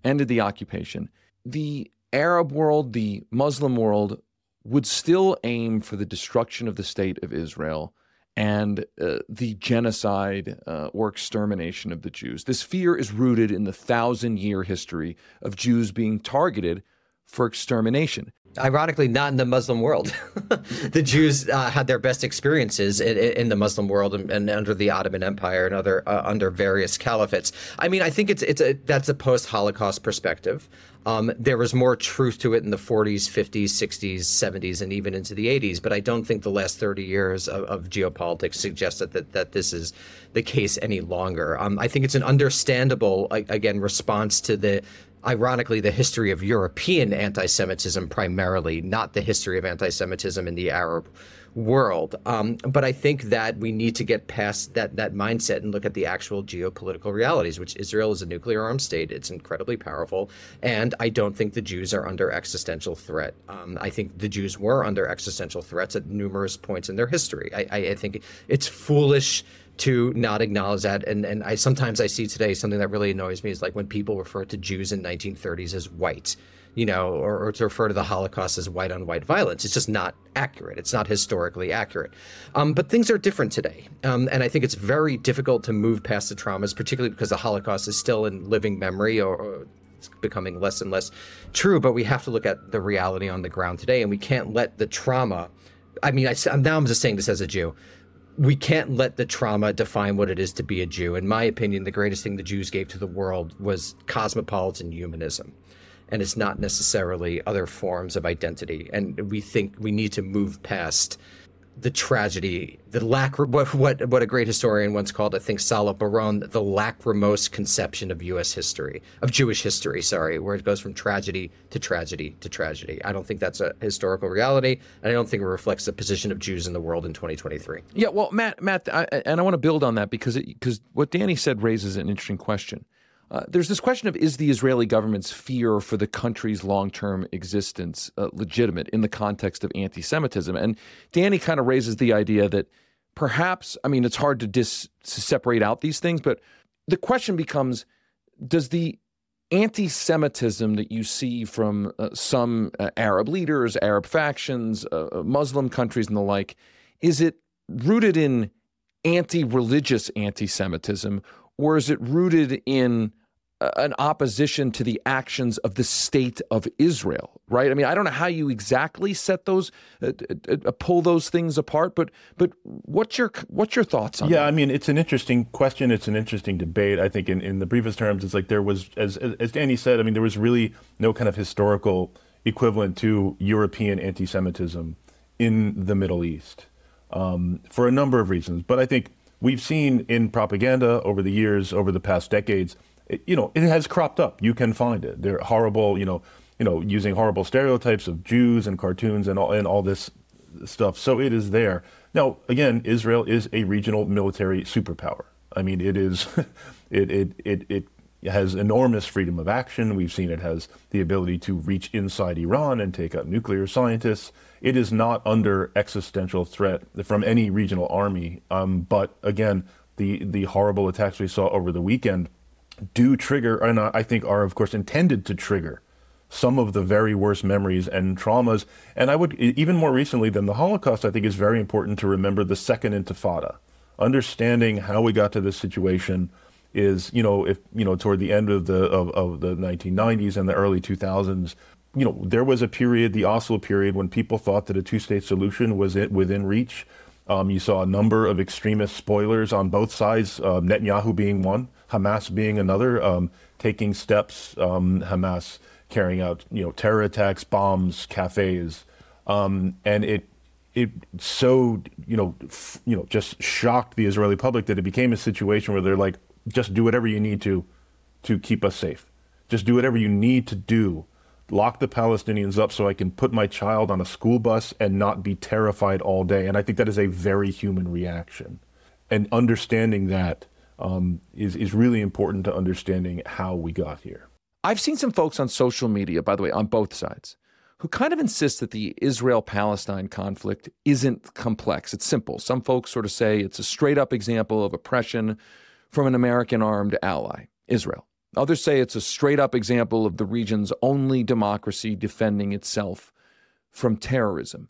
ended the occupation, the Arab world, the Muslim world would still aim for the destruction of the state of Israel and uh, the genocide uh, or extermination of the Jews. This fear is rooted in the thousand year history of Jews being targeted for extermination. Ironically, not in the Muslim world. the Jews uh, had their best experiences in, in the Muslim world and, and, under the Ottoman Empire and other uh, under various caliphates. I mean, I think it's it's a that's a post-Holocaust perspective. Um, there was more truth to it in the 40s, 50s, 60s, 70s, and even into the 80s. But I don't think the last 30 years of, of geopolitics suggest that, that, that this is the case any longer. Um, I think it's an understandable, again, response to the ironically, the history of European anti Semitism primarily, not the history of anti Semitism in the Arab world. Um, but I think that we need to get past that that mindset and look at the actual geopolitical realities, which Israel is a nuclear armed state. It's incredibly powerful, and I don't think the Jews are under existential threat. Um, I think the Jews were under existential threats at numerous points in their history. I, I, I think it's foolish to not acknowledge that. And and I sometimes I see today something that really annoys me is like when people refer to Jews in 1930s as white you know, or, or, to refer to the Holocaust as white on white violence. It's just not accurate. It's not historically accurate. Um, but things are different today. Um, and I think it's very difficult to move past the traumas, particularly because the Holocaust is still in living memory or, or it's becoming less and less true. But we have to look at the reality on the ground today, and we can't let the trauma. I mean, I, now I'm just saying this as a Jew we can't let the trauma define what it is to be a Jew. In my opinion, the greatest thing the Jews gave to the world was cosmopolitan humanism and it's not necessarily other forms of identity. And we think we need to move past the tragedy, the lack what what what a great historian once called, I think Salo Baron, the lachrymose conception of U.S. history, of Jewish history. Sorry, where it goes from tragedy to tragedy to tragedy. I don't think that's a historical reality, and I don't think it reflects the position of Jews in the world in 2023. Yeah, well, Matt, Matt, I, and I want to build on that because because what Danny said raises an interesting question. Uh, there's this question of is the Israeli government's fear for the country's long term existence uh, legitimate in the context of anti Semitism? And Danny kind of raises the idea that perhaps, I mean, it's hard to, dis, to separate out these things, but the question becomes does the anti Semitism that you see from uh, some uh, Arab leaders, Arab factions, uh, uh, Muslim countries, and the like, is it rooted in anti religious anti Semitism? Or is it rooted in an opposition to the actions of the state of Israel, right? I mean, I don't know how you exactly set those, uh, uh, pull those things apart, but but what's your what's your thoughts on? Yeah, that? I mean, it's an interesting question. It's an interesting debate. I think in, in the briefest terms, it's like there was, as as Danny said, I mean, there was really no kind of historical equivalent to European anti-Semitism in the Middle East um, for a number of reasons. But I think we've seen in propaganda over the years, over the past decades it, you know, it has cropped up. You can find it. They're horrible, you know, you know, using horrible stereotypes of Jews and cartoons and all and all this stuff. So it is there. Now, again, Israel is a regional military superpower. I mean, it is, it, it, it, it has enormous freedom of action. We've seen it has the ability to reach inside Iran and take out nuclear scientists. It is not under existential threat from any regional army. Um, but again, the, the horrible attacks we saw over the weekend do trigger, and I think are, of course, intended to trigger some of the very worst memories and traumas. And I would, even more recently than the Holocaust, I think is very important to remember the Second Intifada. Understanding how we got to this situation is, you know, if, you know, toward the end of the, of, of the 1990s and the early 2000s, you know, there was a period, the Oslo period, when people thought that a two state solution was it within reach. Um, you saw a number of extremist spoilers on both sides, uh, Netanyahu being one, Hamas being another, um, taking steps, um, Hamas carrying out you know terror attacks, bombs, cafes, um, and it it so you know f- you know just shocked the Israeli public that it became a situation where they're like, just do whatever you need to to keep us safe, just do whatever you need to do lock the Palestinians up so I can put my child on a school bus and not be terrified all day. And I think that is a very human reaction. And understanding that um, is is really important to understanding how we got here. I've seen some folks on social media, by the way, on both sides, who kind of insist that the Israel Palestine conflict isn't complex. It's simple. Some folks sort of say it's a straight up example of oppression from an American armed ally, Israel. Others say it's a straight up example of the region's only democracy defending itself from terrorism.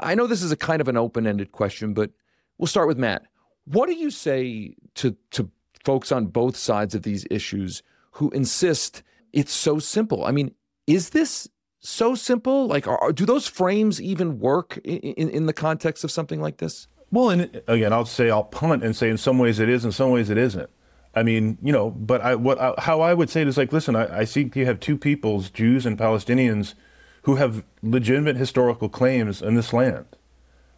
I know this is a kind of an open ended question, but we'll start with Matt. What do you say to, to folks on both sides of these issues who insist it's so simple? I mean, is this so simple? Like, are, do those frames even work in, in, in the context of something like this? Well, and again, I'll say I'll punt and say in some ways it is, in some ways it isn't. I mean, you know, but I, what, I, how I would say it is like, listen, I, I see you have two peoples, Jews and Palestinians, who have legitimate historical claims in this land,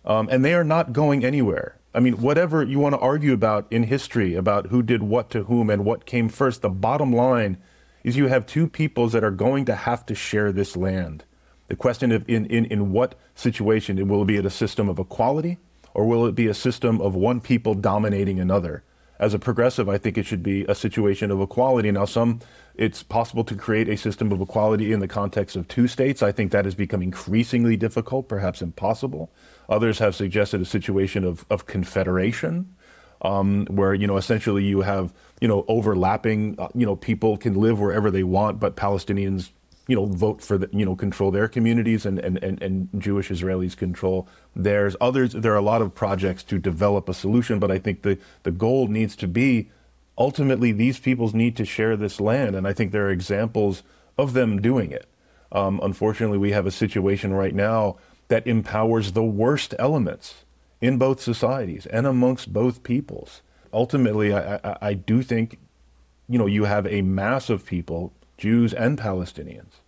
um, and they are not going anywhere. I mean, whatever you want to argue about in history about who did what to whom and what came first, the bottom line is you have two peoples that are going to have to share this land. The question of in, in, in what situation will it be a system of equality or will it be a system of one people dominating another? as a progressive, I think it should be a situation of equality. Now, some it's possible to create a system of equality in the context of two states. I think that has become increasingly difficult, perhaps impossible. Others have suggested a situation of, of confederation, um, where you know essentially you have you know overlapping, uh, you know people can live wherever they want, but Palestinians you know, vote for the, you know, control their communities and, and, and, and Jewish Israelis control theirs. Others, there are a lot of projects to develop a solution, but I think the, the goal needs to be ultimately these peoples need to share this land. And I think there are examples of them doing it. Um, unfortunately, we have a situation right now that empowers the worst elements in both societies and amongst both peoples. Ultimately, I, I, I do think, you know, you have a mass of people Jews and Palestinians,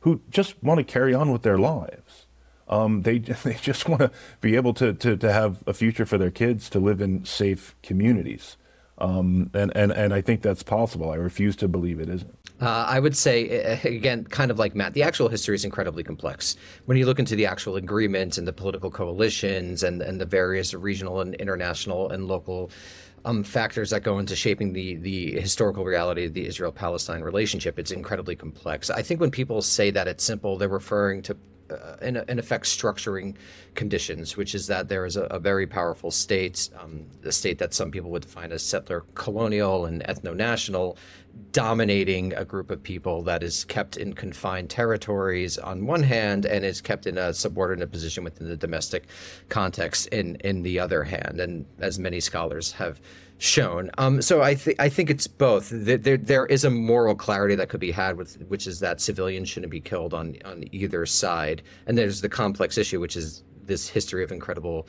who just want to carry on with their lives. Um, they they just want to be able to, to to have a future for their kids to live in safe communities. Um, and, and, and I think that's possible. I refuse to believe it isn't. Uh, I would say, again, kind of like Matt, the actual history is incredibly complex. When you look into the actual agreements and the political coalitions and, and the various regional and international and local um, factors that go into shaping the, the historical reality of the Israel Palestine relationship, it's incredibly complex. I think when people say that it's simple, they're referring to uh, in, in, effect structuring conditions, which is that there is a, a very powerful state, um, a state that some people would define as settler colonial and ethno national, dominating a group of people that is kept in confined territories on one hand and is kept in a subordinate position within the domestic context in, in the other hand. And as many scholars have shown. Um, so I, th- I think it's both. There, there is a moral clarity that could be had with, which is that civilians shouldn't be killed on on either side, and there's the complex issue, which is this history of incredible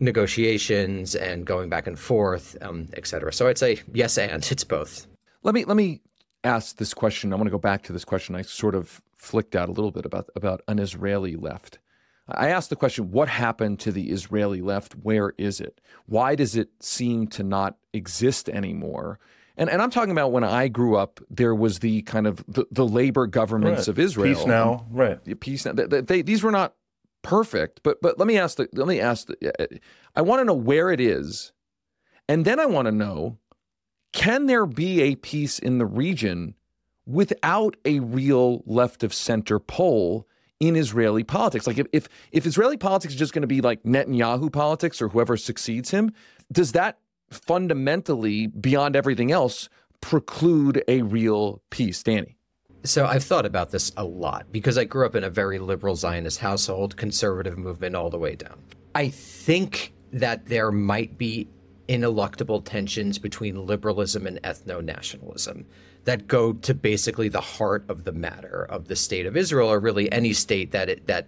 negotiations and going back and forth, um, et cetera. So I'd say yes, and it's both. Let me let me ask this question. I want to go back to this question I sort of flicked out a little bit about about an Israeli left. I asked the question what happened to the Israeli left? Where is it? Why does it seem to not exist anymore? And, and I'm talking about when I grew up, there was the kind of the, the labor governments right. of Israel. Peace now, right? Peace now. They, they, these were not perfect, but but let me ask the let me ask the, eh, I want to know where it is, and then I want to know can there be a peace in the region without a real left of center pole in Israeli politics. Like if if, if Israeli politics is just going to be like Netanyahu politics or whoever succeeds him, does that fundamentally, beyond everything else, preclude a real peace, Danny? So I've thought about this a lot because I grew up in a very liberal Zionist household, conservative movement all the way down. I think that there might be ineluctable tensions between liberalism and ethno nationalism that go to basically the heart of the matter of the state of Israel, or really any state that it, that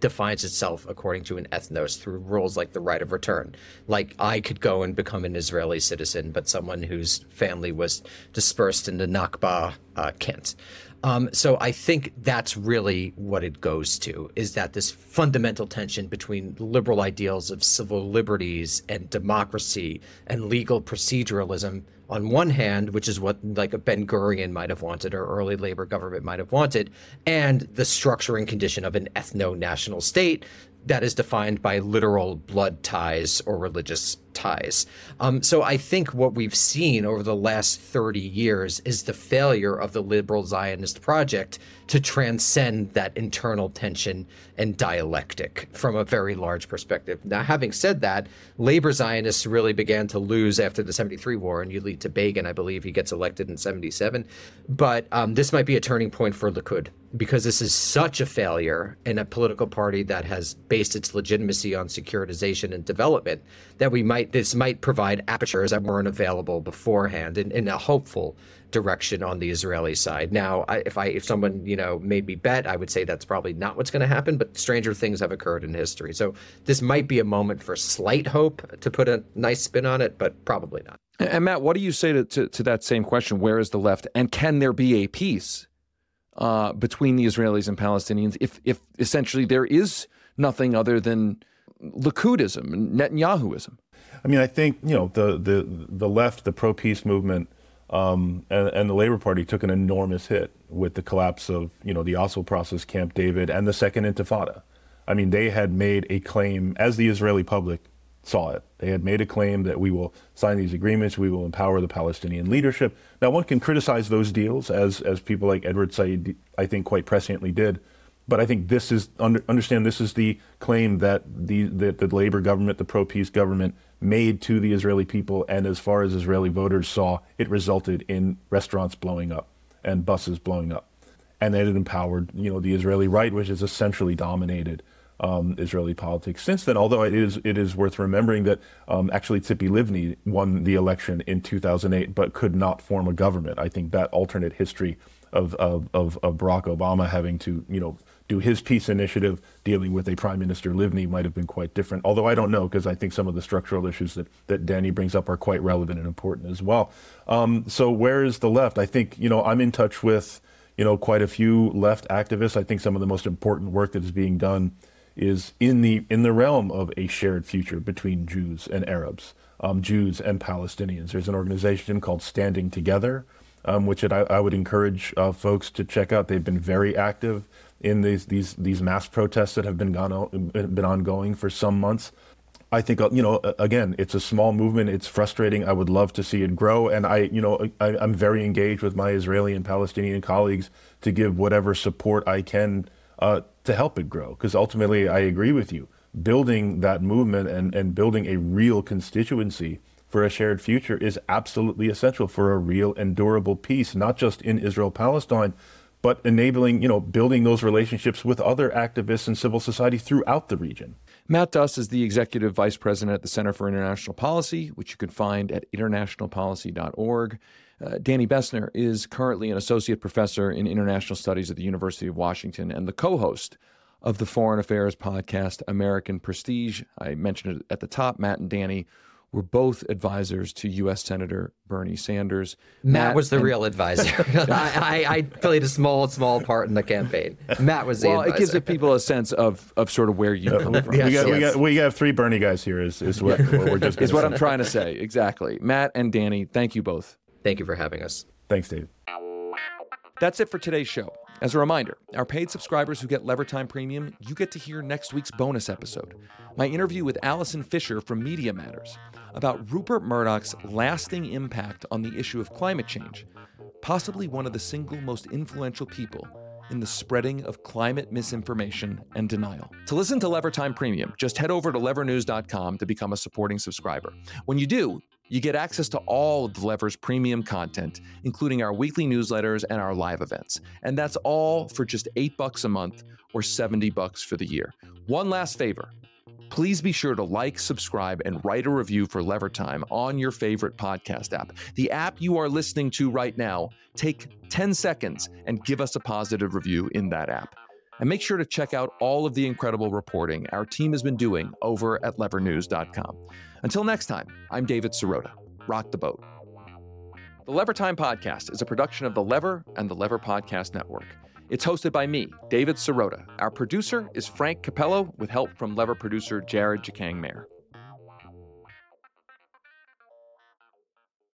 defines itself according to an ethnos through rules like the right of return. Like I could go and become an Israeli citizen, but someone whose family was dispersed in the Nakba uh, can't. Um, so I think that's really what it goes to is that this fundamental tension between liberal ideals of civil liberties and democracy and legal proceduralism on one hand, which is what like a Ben Gurion might have wanted or early labor government might have wanted, and the structuring condition of an ethno national state that is defined by literal blood ties or religious ties. Um, so I think what we've seen over the last 30 years is the failure of the liberal Zionist project to transcend that internal tension and dialectic from a very large perspective. Now, having said that, labor Zionists really began to lose after the 73 war, and you lead to Begin, I believe he gets elected in 77. But um, this might be a turning point for Likud because this is such a failure in a political party that has based its legitimacy on securitization and development that we might this might provide apertures that weren't available beforehand in, in a hopeful direction on the Israeli side. Now, I, if I if someone you know made me bet, I would say that's probably not what's going to happen. But stranger things have occurred in history, so this might be a moment for slight hope to put a nice spin on it, but probably not. And Matt, what do you say to, to, to that same question? Where is the left, and can there be a peace uh, between the Israelis and Palestinians if if essentially there is nothing other than Likudism Netanyahuism? I mean, I think you know the the the left, the pro peace movement um, and, and, the Labor Party took an enormous hit with the collapse of, you know, the Oslo process, Camp David, and the Second Intifada. I mean, they had made a claim, as the Israeli public saw it, they had made a claim that we will sign these agreements, we will empower the Palestinian leadership. Now, one can criticize those deals, as as people like Edward Said, I think, quite presciently did. But I think this is under, understand this is the claim that the that the labor government, the pro peace government, made to the Israeli people, and as far as Israeli voters saw, it resulted in restaurants blowing up and buses blowing up, and that it empowered you know the Israeli right, which has essentially dominated um, Israeli politics since then. Although it is it is worth remembering that um, actually Tzipi Livni won the election in 2008, but could not form a government. I think that alternate history of of, of, of Barack Obama having to you know do his peace initiative dealing with a Prime Minister Livni might have been quite different. Although I don't know because I think some of the structural issues that, that Danny brings up are quite relevant and important as well. Um, so where is the left? I think you know I'm in touch with you know quite a few left activists. I think some of the most important work that is being done is in the in the realm of a shared future between Jews and Arabs, um, Jews and Palestinians. There's an organization called Standing Together, um, which it, I, I, would encourage uh, folks to check out. They've been very active in these these these mass protests that have been gone been ongoing for some months. I think uh, you know again, it's a small movement. It's frustrating. I would love to see it grow, and I you know I, I'm very engaged with my Israeli and Palestinian colleagues to give whatever support I can uh, to help it grow. Because ultimately, I agree with you. Building that movement and, and building a real constituency for a shared future is absolutely essential for a real and durable peace, not just in Israel Palestine, but enabling, you know, building those relationships with other activists and civil society throughout the region. Matt Duss is the executive vice president at the Center for International Policy, which you can find at internationalpolicy.org. Uh, Danny Bessner is currently an associate professor in international studies at the University of Washington and the co host of the Foreign Affairs podcast, American Prestige. I mentioned it at the top. Matt and Danny were both advisors to U.S. Senator Bernie Sanders. Matt, Matt was the and, real advisor. I, I, I, played a small, small part in the campaign. Matt was the well, advisor. it gives the people a sense of, of sort of where you come from. yes, we, got, yes. we, got, we have three Bernie guys here. Is, is what, what we're just is what I'm trying to say. Exactly. Matt and Danny, thank you both. Thank you for having us. Thanks, Dave. That's it for today's show. As a reminder, our paid subscribers who get Lever Time Premium, you get to hear next week's bonus episode. My interview with Allison Fisher from Media Matters about Rupert Murdoch's lasting impact on the issue of climate change, possibly one of the single most influential people in the spreading of climate misinformation and denial. To listen to Lever Time Premium, just head over to levernews.com to become a supporting subscriber. When you do, you get access to all of the Lever's premium content, including our weekly newsletters and our live events. And that's all for just 8 bucks a month or 70 bucks for the year. One last favor. Please be sure to like, subscribe, and write a review for Lever Time on your favorite podcast app. The app you are listening to right now, take 10 seconds and give us a positive review in that app. And make sure to check out all of the incredible reporting our team has been doing over at levernews.com. Until next time, I'm David Sirota. Rock the boat. The Lever Time Podcast is a production of The Lever and the Lever Podcast Network. It's hosted by me, David Sirota. Our producer is Frank Capello, with help from Lever producer Jared Jacang Maher.